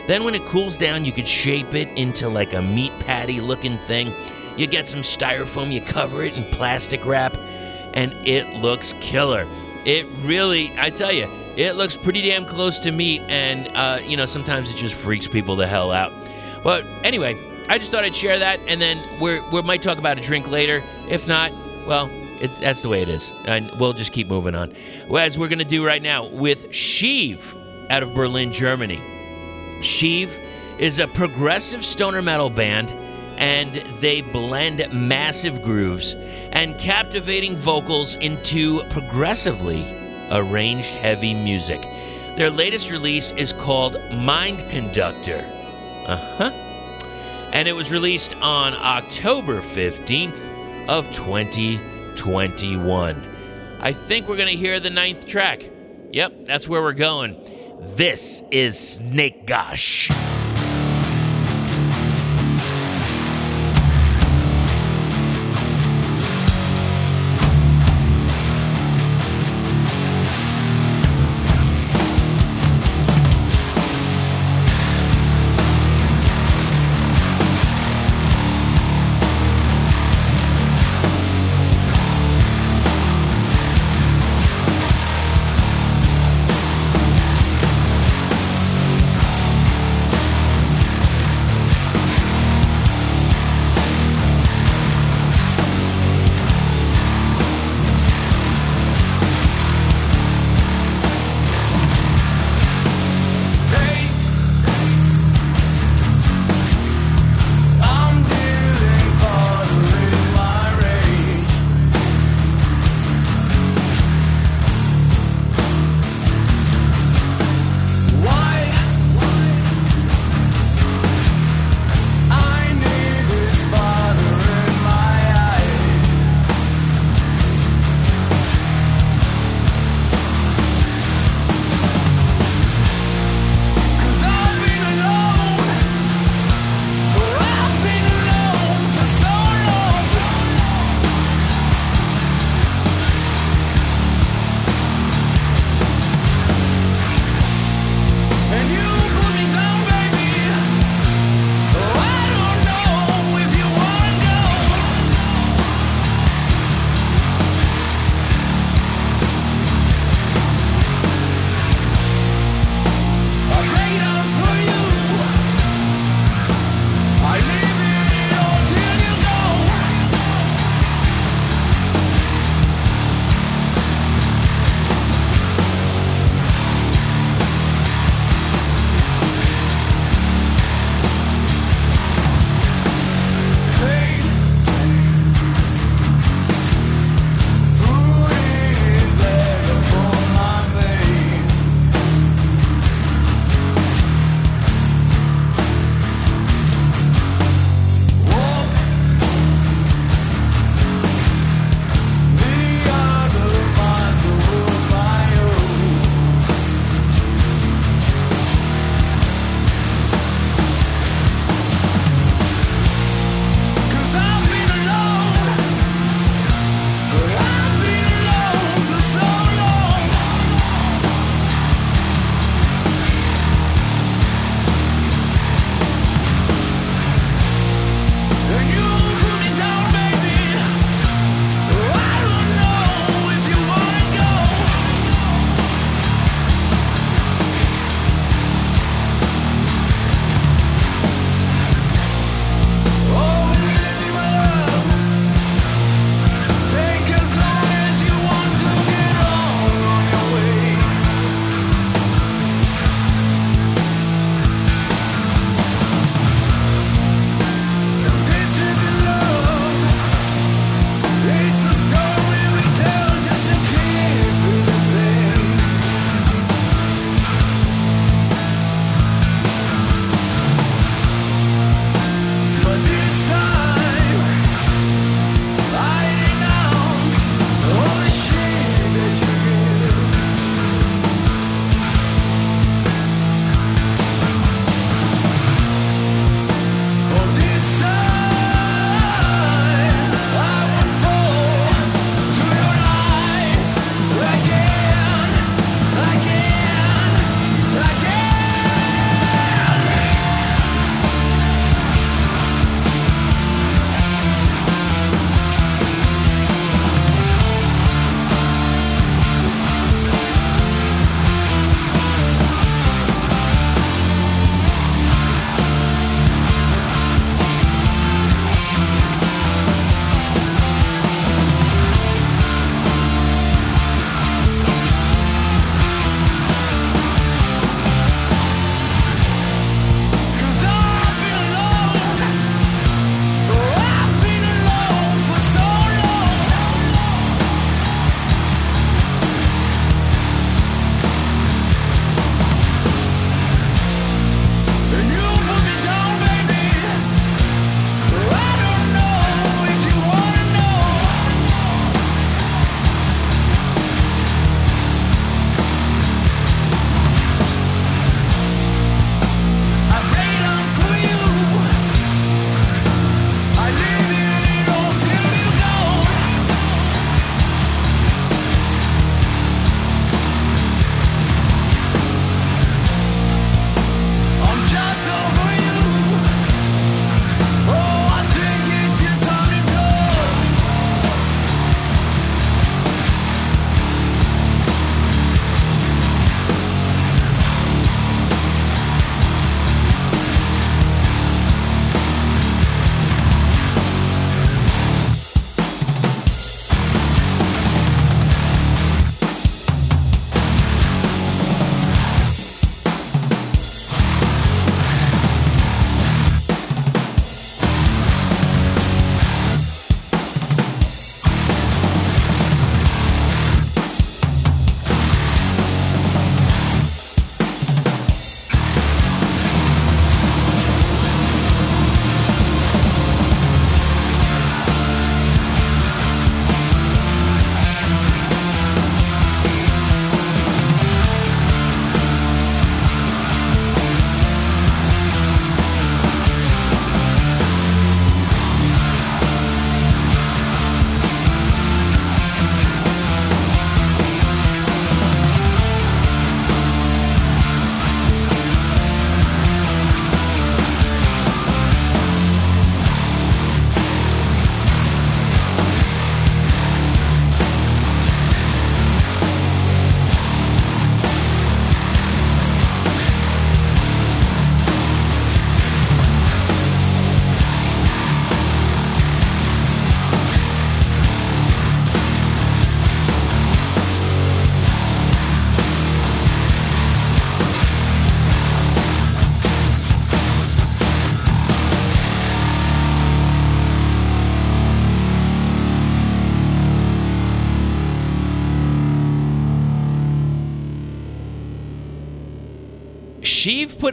Then when it cools down, you could shape it into like a meat patty looking thing. You get some styrofoam, you cover it in plastic wrap, and it looks killer. It really, I tell you, it looks pretty damn close to meat, and uh, you know sometimes it just freaks people the hell out. But anyway, I just thought I'd share that, and then we we might talk about a drink later. If not, well, it's that's the way it is, and we'll just keep moving on. As we're gonna do right now with Sheev out of Berlin, Germany. Sheev is a progressive stoner metal band, and they blend massive grooves and captivating vocals into progressively arranged heavy music. Their latest release is called Mind Conductor. Uh huh and it was released on October 15th of 2021. I think we're going to hear the ninth track. Yep, that's where we're going. This is Snake Gosh.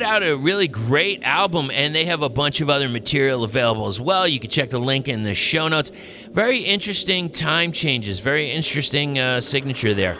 Put out a really great album, and they have a bunch of other material available as well. You can check the link in the show notes. Very interesting time changes, very interesting uh, signature there.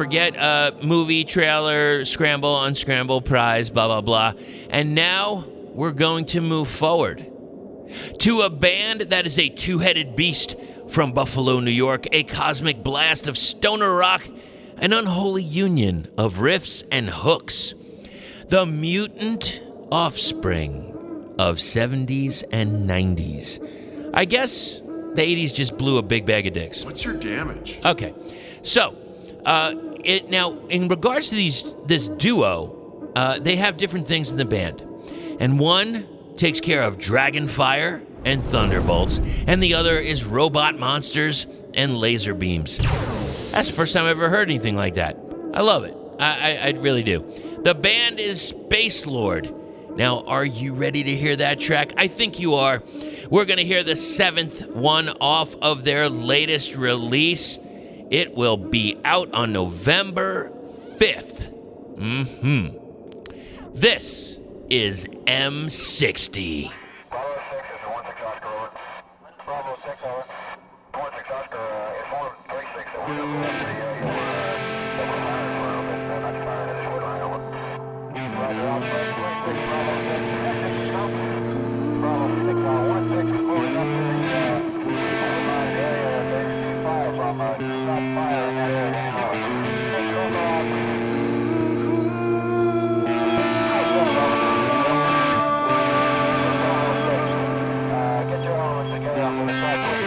Forget uh, movie trailer, scramble, unscramble, prize, blah, blah, blah. And now we're going to move forward to a band that is a two headed beast from Buffalo, New York, a cosmic blast of stoner rock, an unholy union of riffs and hooks. The mutant offspring of 70s and 90s. I guess the 80s just blew a big bag of dicks. What's your damage? Okay, so uh, it now in regards to these this duo, uh, they have different things in the band, and one takes care of dragon fire and thunderbolts, and the other is robot monsters and laser beams. That's the first time I've ever heard anything like that. I love it. I, I, I really do. The band is Space Lord. Now, are you ready to hear that track? I think you are. We're going to hear the seventh one off of their latest release. It will be out on November 5th. hmm. This is M60. Obrigado.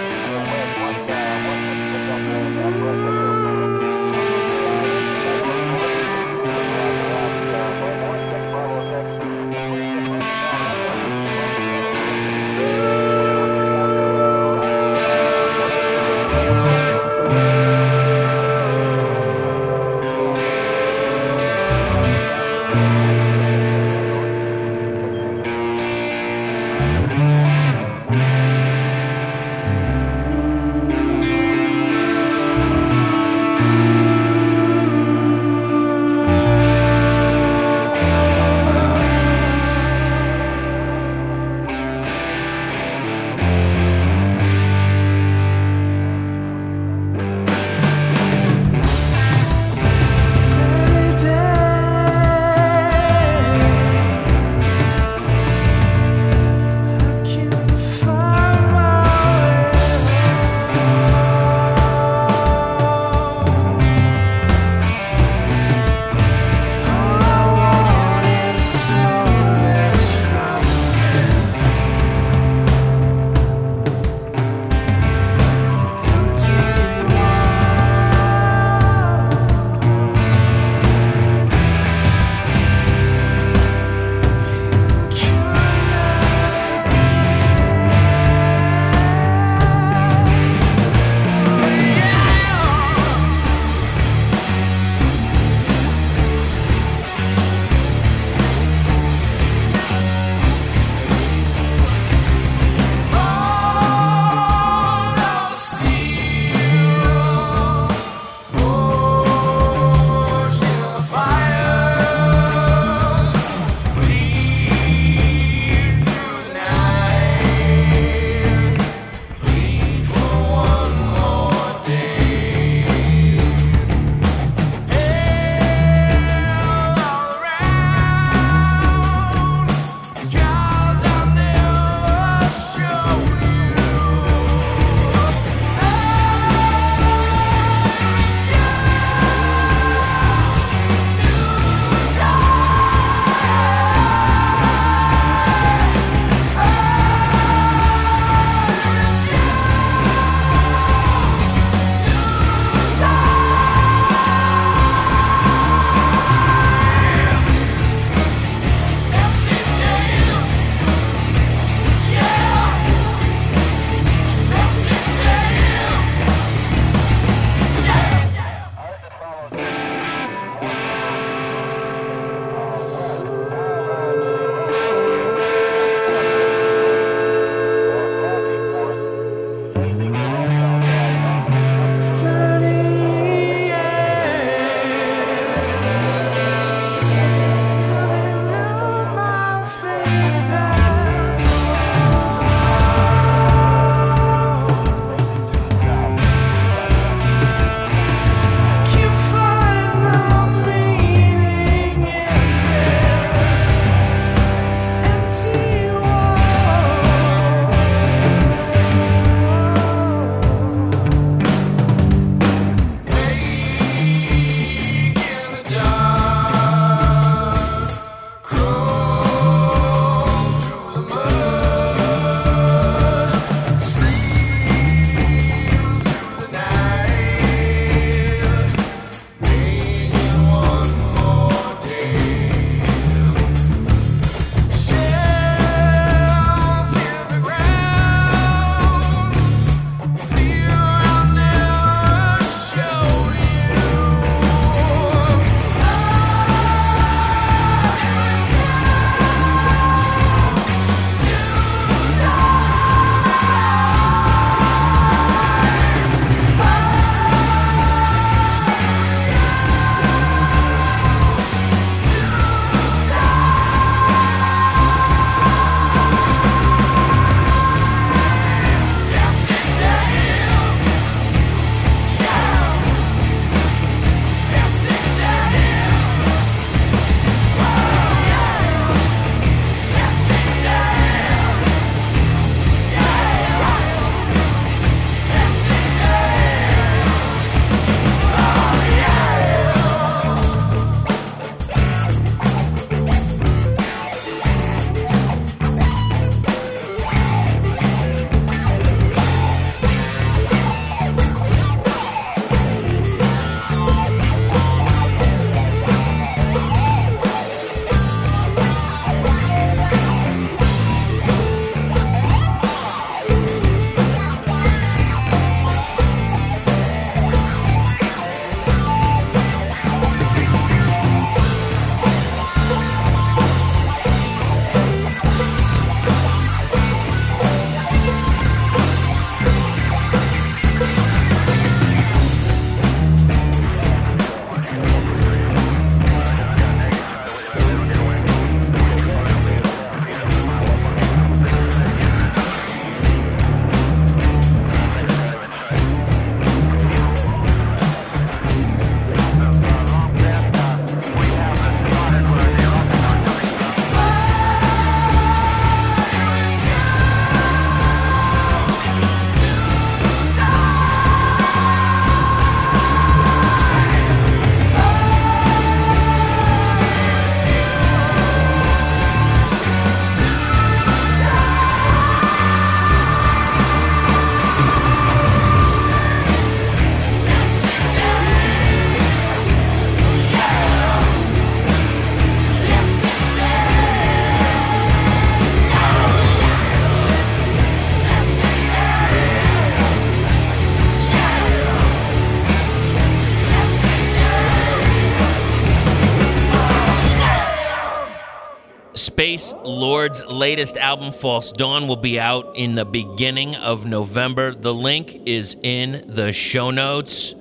Lord's latest album, False Dawn, will be out in the beginning of November. The link is in the show notes.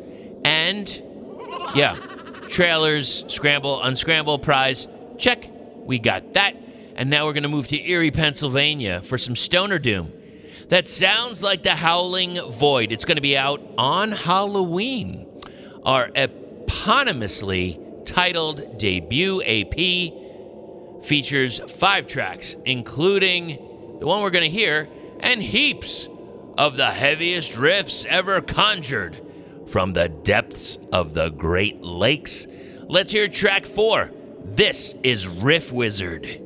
And yeah, trailers, scramble, unscramble prize. Check. We got that. And now we're going to move to Erie, Pennsylvania for some Stoner Doom. That sounds like the Howling Void. It's going to be out on Halloween. Our eponymously titled debut EP features five tracks, including the one we're going to hear, and heaps of the heaviest riffs ever conjured from the depths of the Great Lakes. Let's hear track four. This is Riff Wizard.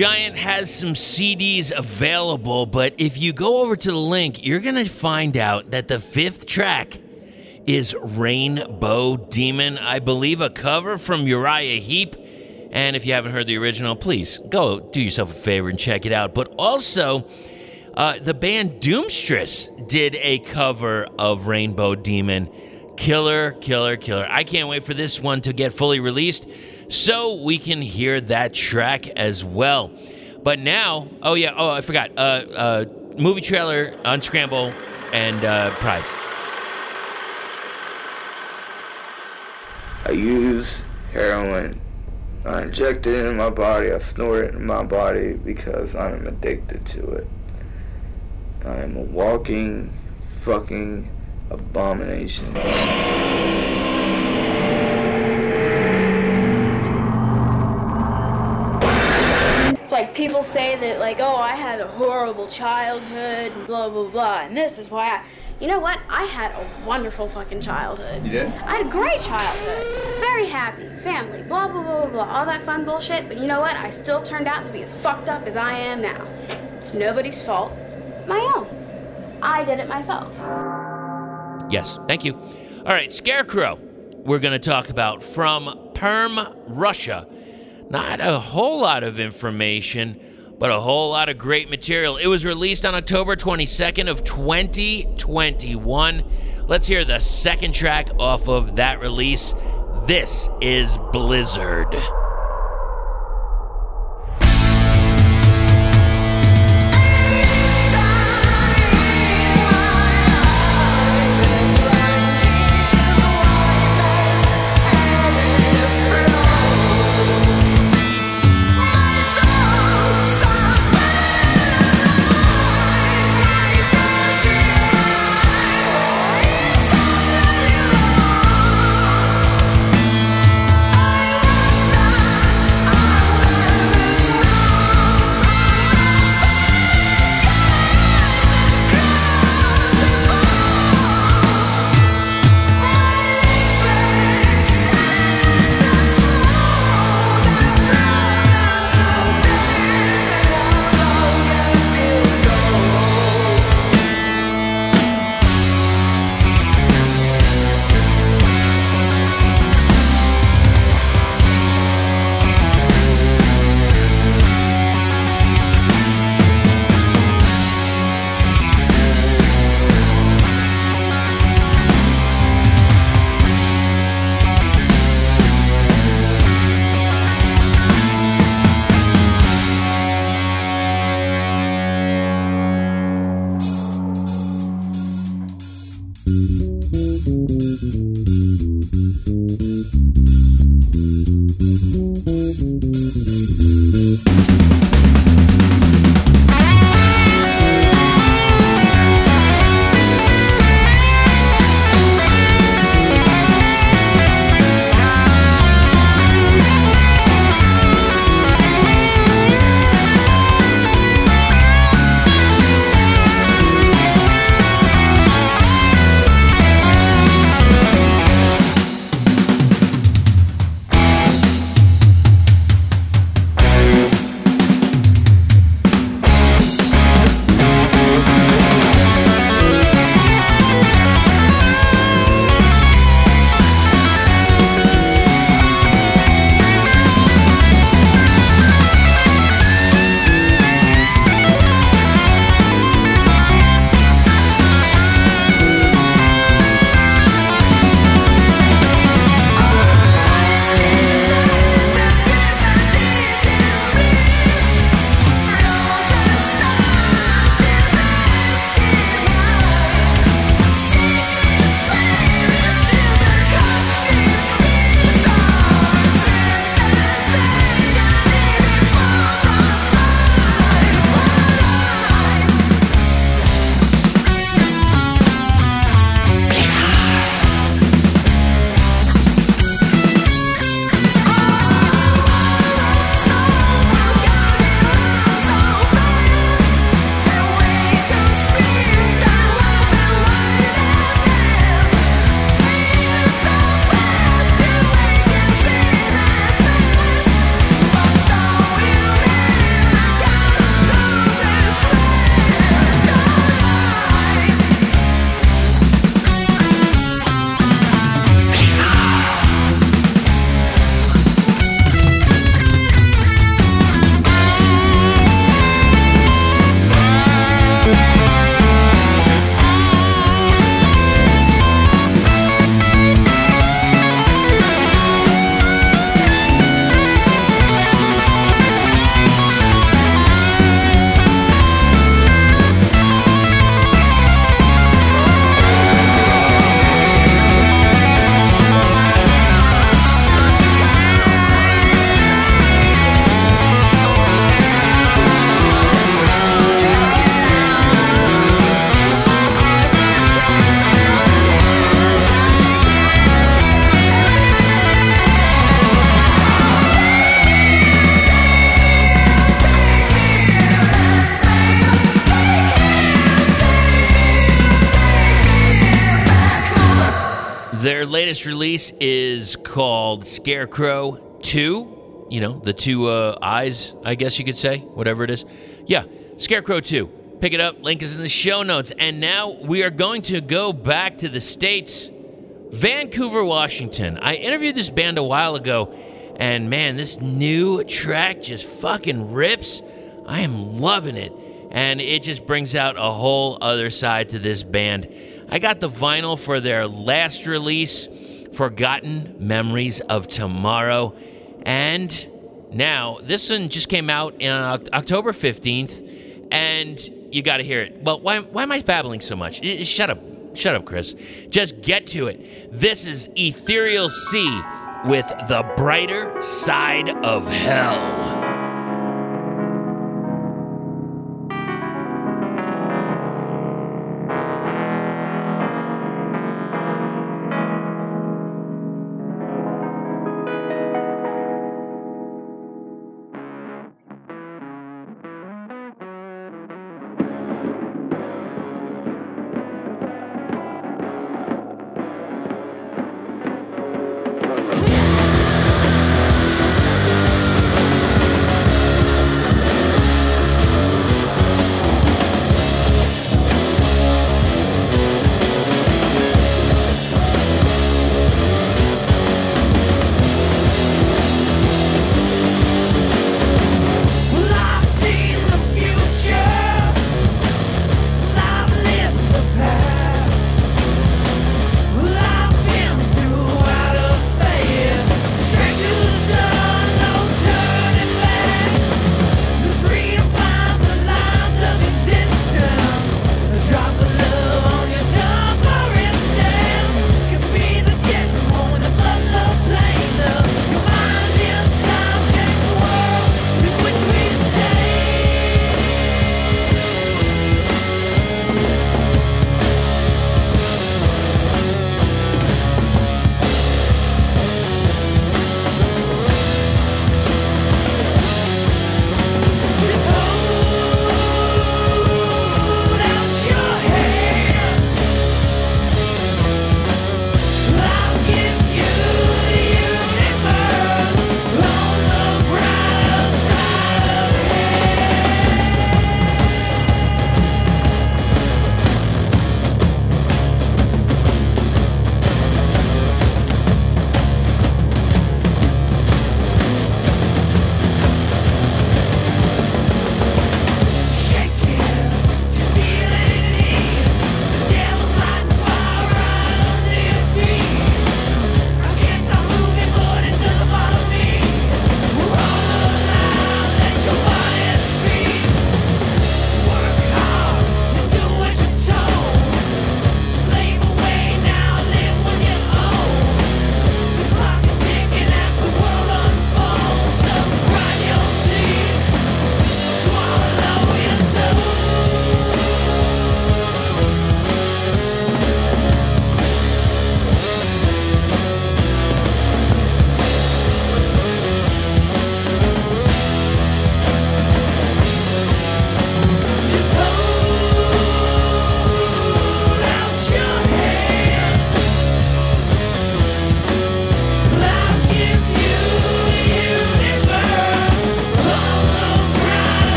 Giant has some CDs available, but if you go over to the link, you're going to find out that the fifth track is Rainbow Demon, I believe a cover from Uriah Heep. And if you haven't heard the original, please go do yourself a favor and check it out. But also, uh, the band Doomstress did a cover of Rainbow Demon. Killer, killer, killer. I can't wait for this one to get fully released so we can hear that track as well. But now, oh yeah, oh I forgot. Uh, uh, movie trailer, Unscramble, and uh, prize. I use heroin. I inject it into my body. I snort it in my body because I am addicted to it. I am a walking, fucking abomination. Say that, like, oh, I had a horrible childhood, and blah, blah, blah, and this is why I. You know what? I had a wonderful fucking childhood. You did? I had a great childhood. Very happy. Family. Blah, blah, blah, blah, blah. All that fun bullshit. But you know what? I still turned out to be as fucked up as I am now. It's nobody's fault. My own. I did it myself. Yes, thank you. All right, Scarecrow, we're going to talk about from Perm, Russia. Not a whole lot of information, but a whole lot of great material. It was released on October 22nd of 2021. Let's hear the second track off of that release. This is Blizzard. Is called Scarecrow 2. You know, the two uh, eyes, I guess you could say, whatever it is. Yeah, Scarecrow 2. Pick it up. Link is in the show notes. And now we are going to go back to the States, Vancouver, Washington. I interviewed this band a while ago, and man, this new track just fucking rips. I am loving it. And it just brings out a whole other side to this band. I got the vinyl for their last release, Forgotten Memories of Tomorrow. And now, this one just came out on October 15th, and you got to hear it. Well, why, why am I babbling so much? Shut up. Shut up, Chris. Just get to it. This is Ethereal Sea with The Brighter Side of Hell.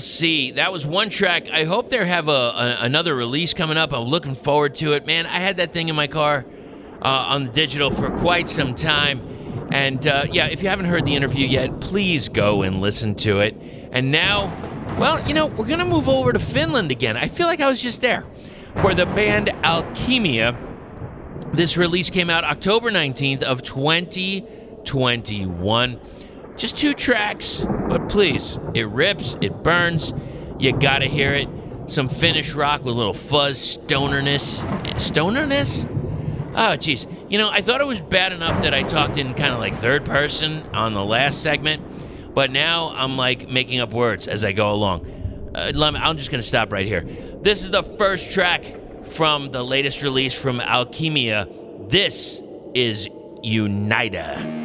Sea. That was one track. I hope they have a, a another release coming up. I'm looking forward to it. Man, I had that thing in my car uh, on the digital for quite some time. And uh, yeah, if you haven't heard the interview yet, please go and listen to it. And now, well, you know, we're to move over to Finland again. I feel like I was just there. For the band Alchemia, this release came out October 19th of 2021. Just two tracks, but please, it rips, it burns. You gotta hear it. Some Finnish rock with a little fuzz, stonerness. Stonerness? Oh, jeez. You know, I thought it was bad enough that I talked in kind of like third person on the last segment, but now I'm like making up words as I go along. Uh, I'm just gonna stop right here. This is the first track from the latest release from Alchemia. This is. Unida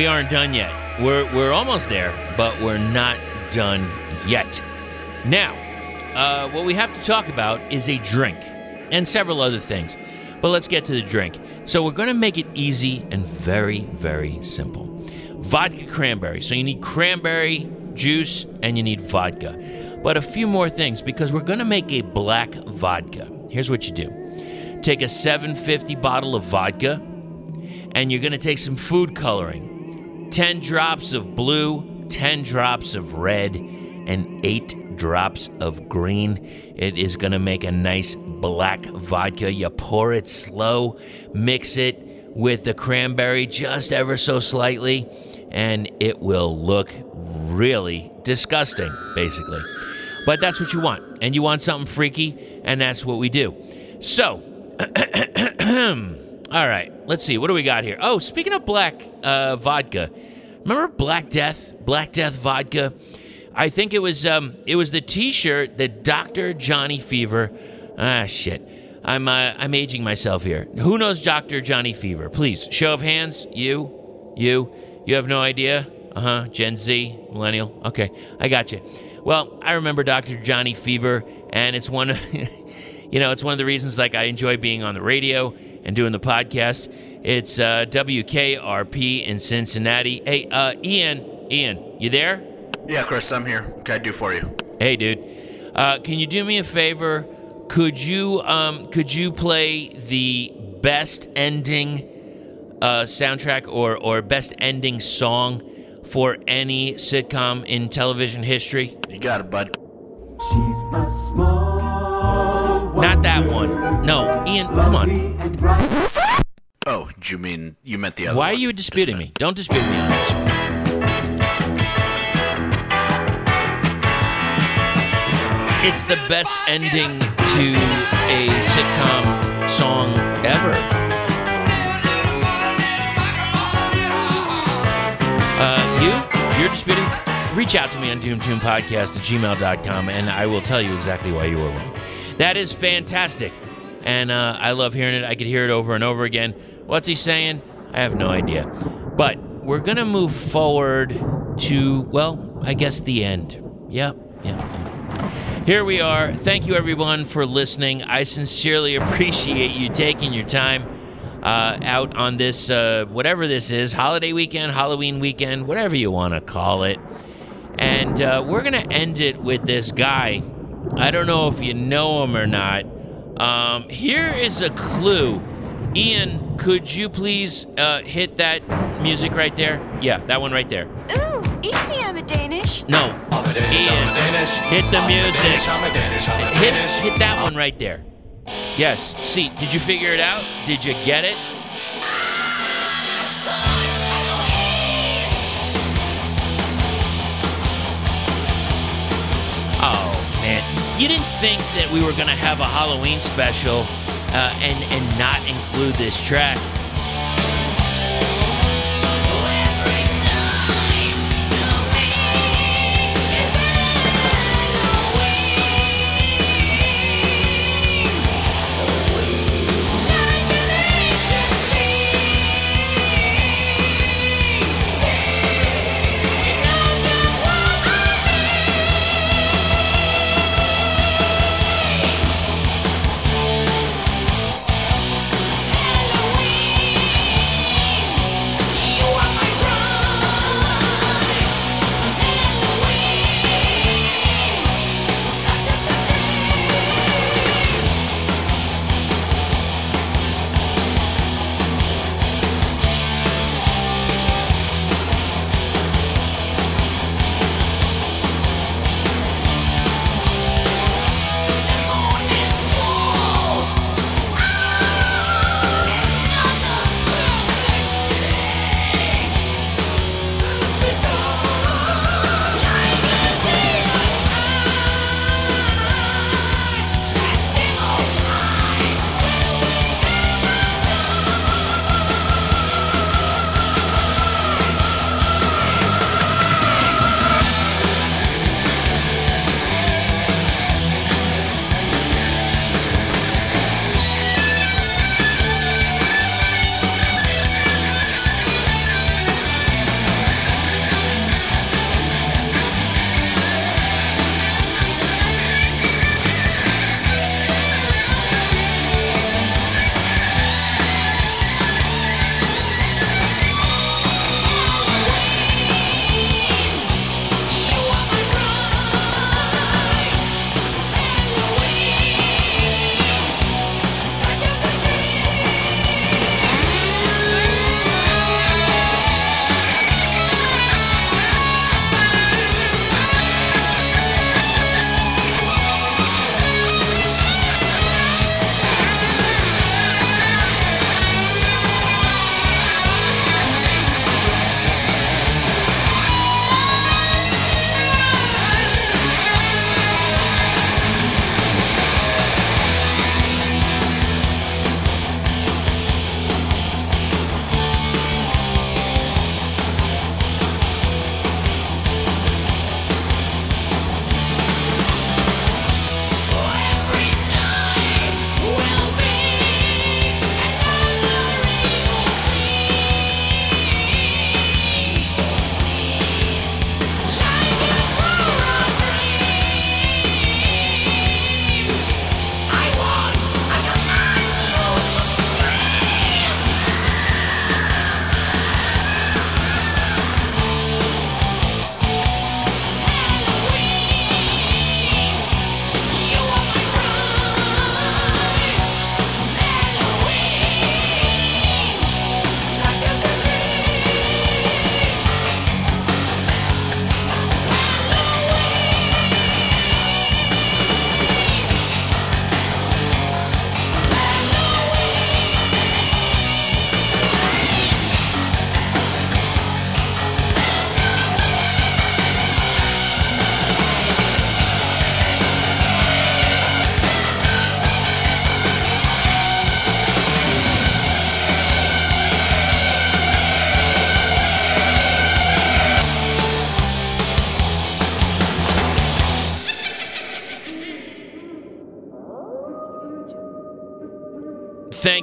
we aren't done yet. We're we're almost there, but we're not done yet. Now, uh, what we have to talk about is a drink and several other things. But let's get to the drink. So we're going to make it easy and very very simple. Vodka cranberry. So you need cranberry juice and you need vodka. But a few more things because we're going to make a black vodka. Here's what you do. Take a 750 bottle of vodka and you're going to take some food coloring 10 drops of blue, 10 drops of red, and 8 drops of green. It is going to make a nice black vodka. You pour it slow, mix it with the cranberry just ever so slightly, and it will look really disgusting, basically. But that's what you want. And you want something freaky, and that's what we do. So, [clears throat] all right, let's see. What do we got here? Oh, speaking of black uh, vodka, remember Black Death? Black Death vodka. I think it was um, it was the T-shirt that Doctor Johnny Fever. Ah, shit. I'm uh, I'm aging myself here. Who knows Doctor Johnny Fever? Please, show of hands. You, you, you have no idea. Uh huh. Gen Z, millennial. Okay, I got you. Well, I remember Doctor Johnny Fever, and it's one. Of, [laughs] you know, it's one of the reasons like I enjoy being on the radio and doing the podcast. It's uh, WKRP in Cincinnati. Hey, uh, Ian, Ian, you there? Yeah, Chris, I'm here. What can I do for you? Hey, dude. Uh, can you do me a favor? Could you um, could you play the best ending uh, soundtrack or or best ending song for any sitcom in television history? You got it, bud. Not that one. No, Ian, come on. Oh, do you mean you meant the other Why one? are you disputing me? Don't dispute me on this. It's the best ending to a sitcom song ever. Uh, you? You're disputing? Reach out to me on DoomTombPodcast at gmail.com and I will tell you exactly why you were wrong. That is fantastic. And uh, I love hearing it. I could hear it over and over again. What's he saying? I have no idea. But we're going to move forward to, well, I guess the end. Yep, yep, yep. Here we are. Thank you, everyone, for listening. I sincerely [laughs] appreciate you taking your time uh, out on this, uh, whatever this is, holiday weekend, Halloween weekend, whatever you want to call it. And uh, we're going to end it with this guy. I don't know if you know him or not. Um, here is a clue. Ian, could you please uh, hit that music right there? Yeah, that one right there. Ooh, eat me, I'm a Danish. No, Ian, hit the music. Hit, hit that one right there. Yes. See, did you figure it out? Did you get it? You didn't think that we were gonna have a Halloween special uh, and and not include this track?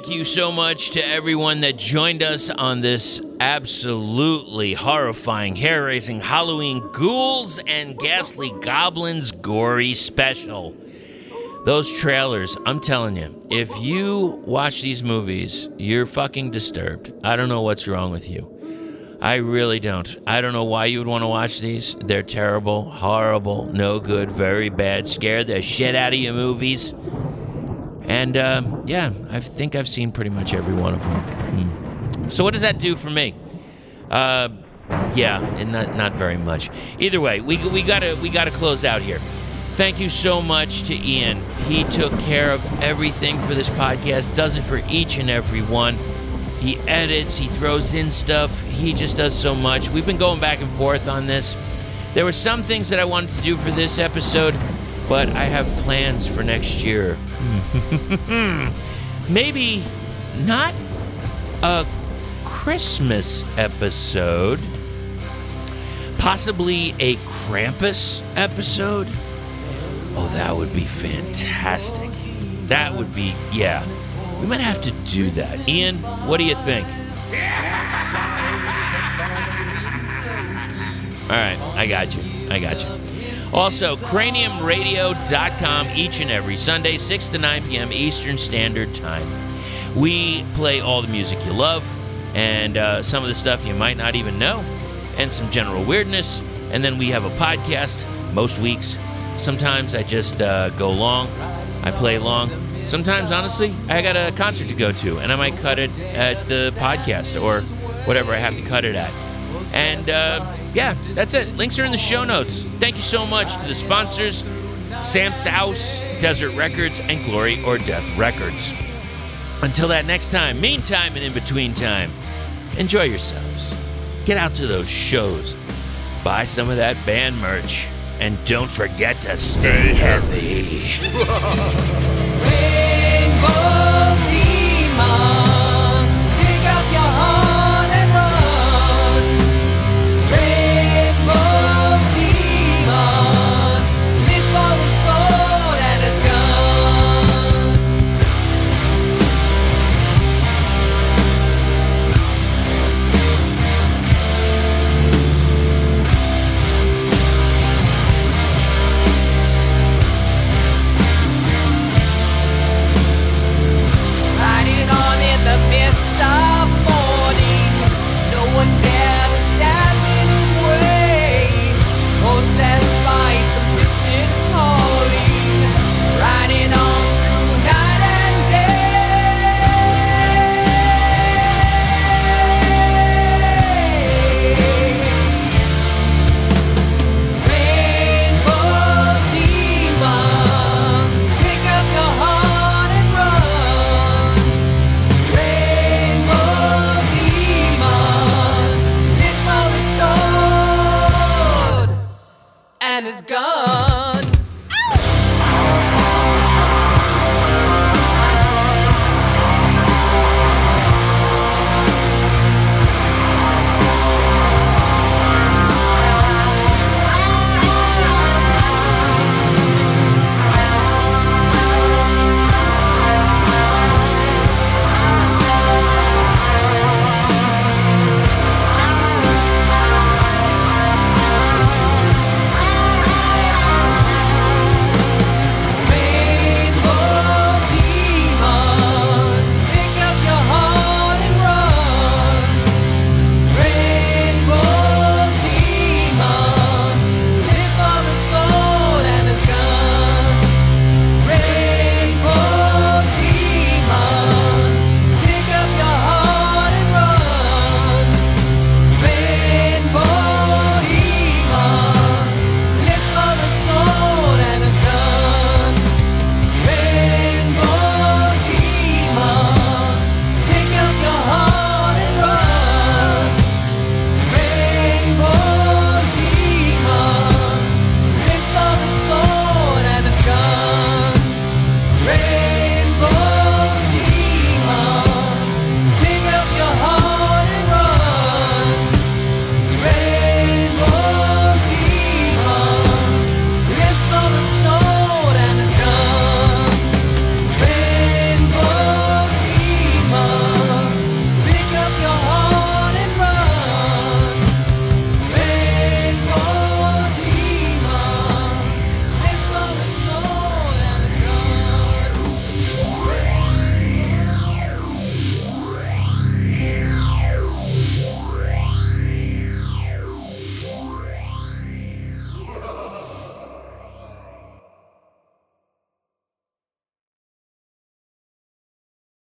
You so much to everyone that joined us on this absolutely horrifying, hair raising Halloween ghouls and ghastly goblins gory special. Those trailers, I'm telling you, if you watch these movies, you're fucking disturbed. I don't know what's wrong with you. I really don't. I don't know why you would want to watch these. They're terrible, horrible, no good, very bad, scare the shit out of you movies. And um, yeah, I think I've seen pretty much every one of them. Hmm. So what does that do for me? Uh, yeah, and not not very much. Either way, we we gotta we gotta close out here. Thank you so much to Ian. He took care of everything for this podcast. Does it for each and every one. He edits. He throws in stuff. He just does so much. We've been going back and forth on this. There were some things that I wanted to do for this episode, but I have plans for next year. [laughs] Maybe not a Christmas episode, possibly a Krampus episode. Oh, that would be fantastic. That would be, yeah. We might have to do that. Ian, what do you think? All right, I got you. I got you. Also, craniumradio.com each and every Sunday, 6 to 9 p.m. Eastern Standard Time. We play all the music you love and uh, some of the stuff you might not even know, and some general weirdness. And then we have a podcast most weeks. Sometimes I just uh, go long, I play long. Sometimes, honestly, I got a concert to go to, and I might cut it at the podcast or whatever I have to cut it at. And uh, yeah, that's it. Links are in the show notes. Thank you so much to the sponsors Sam's House, Desert Records, and Glory or Death Records. Until that next time, meantime, and in between time, enjoy yourselves. Get out to those shows, buy some of that band merch, and don't forget to stay heavy. [laughs]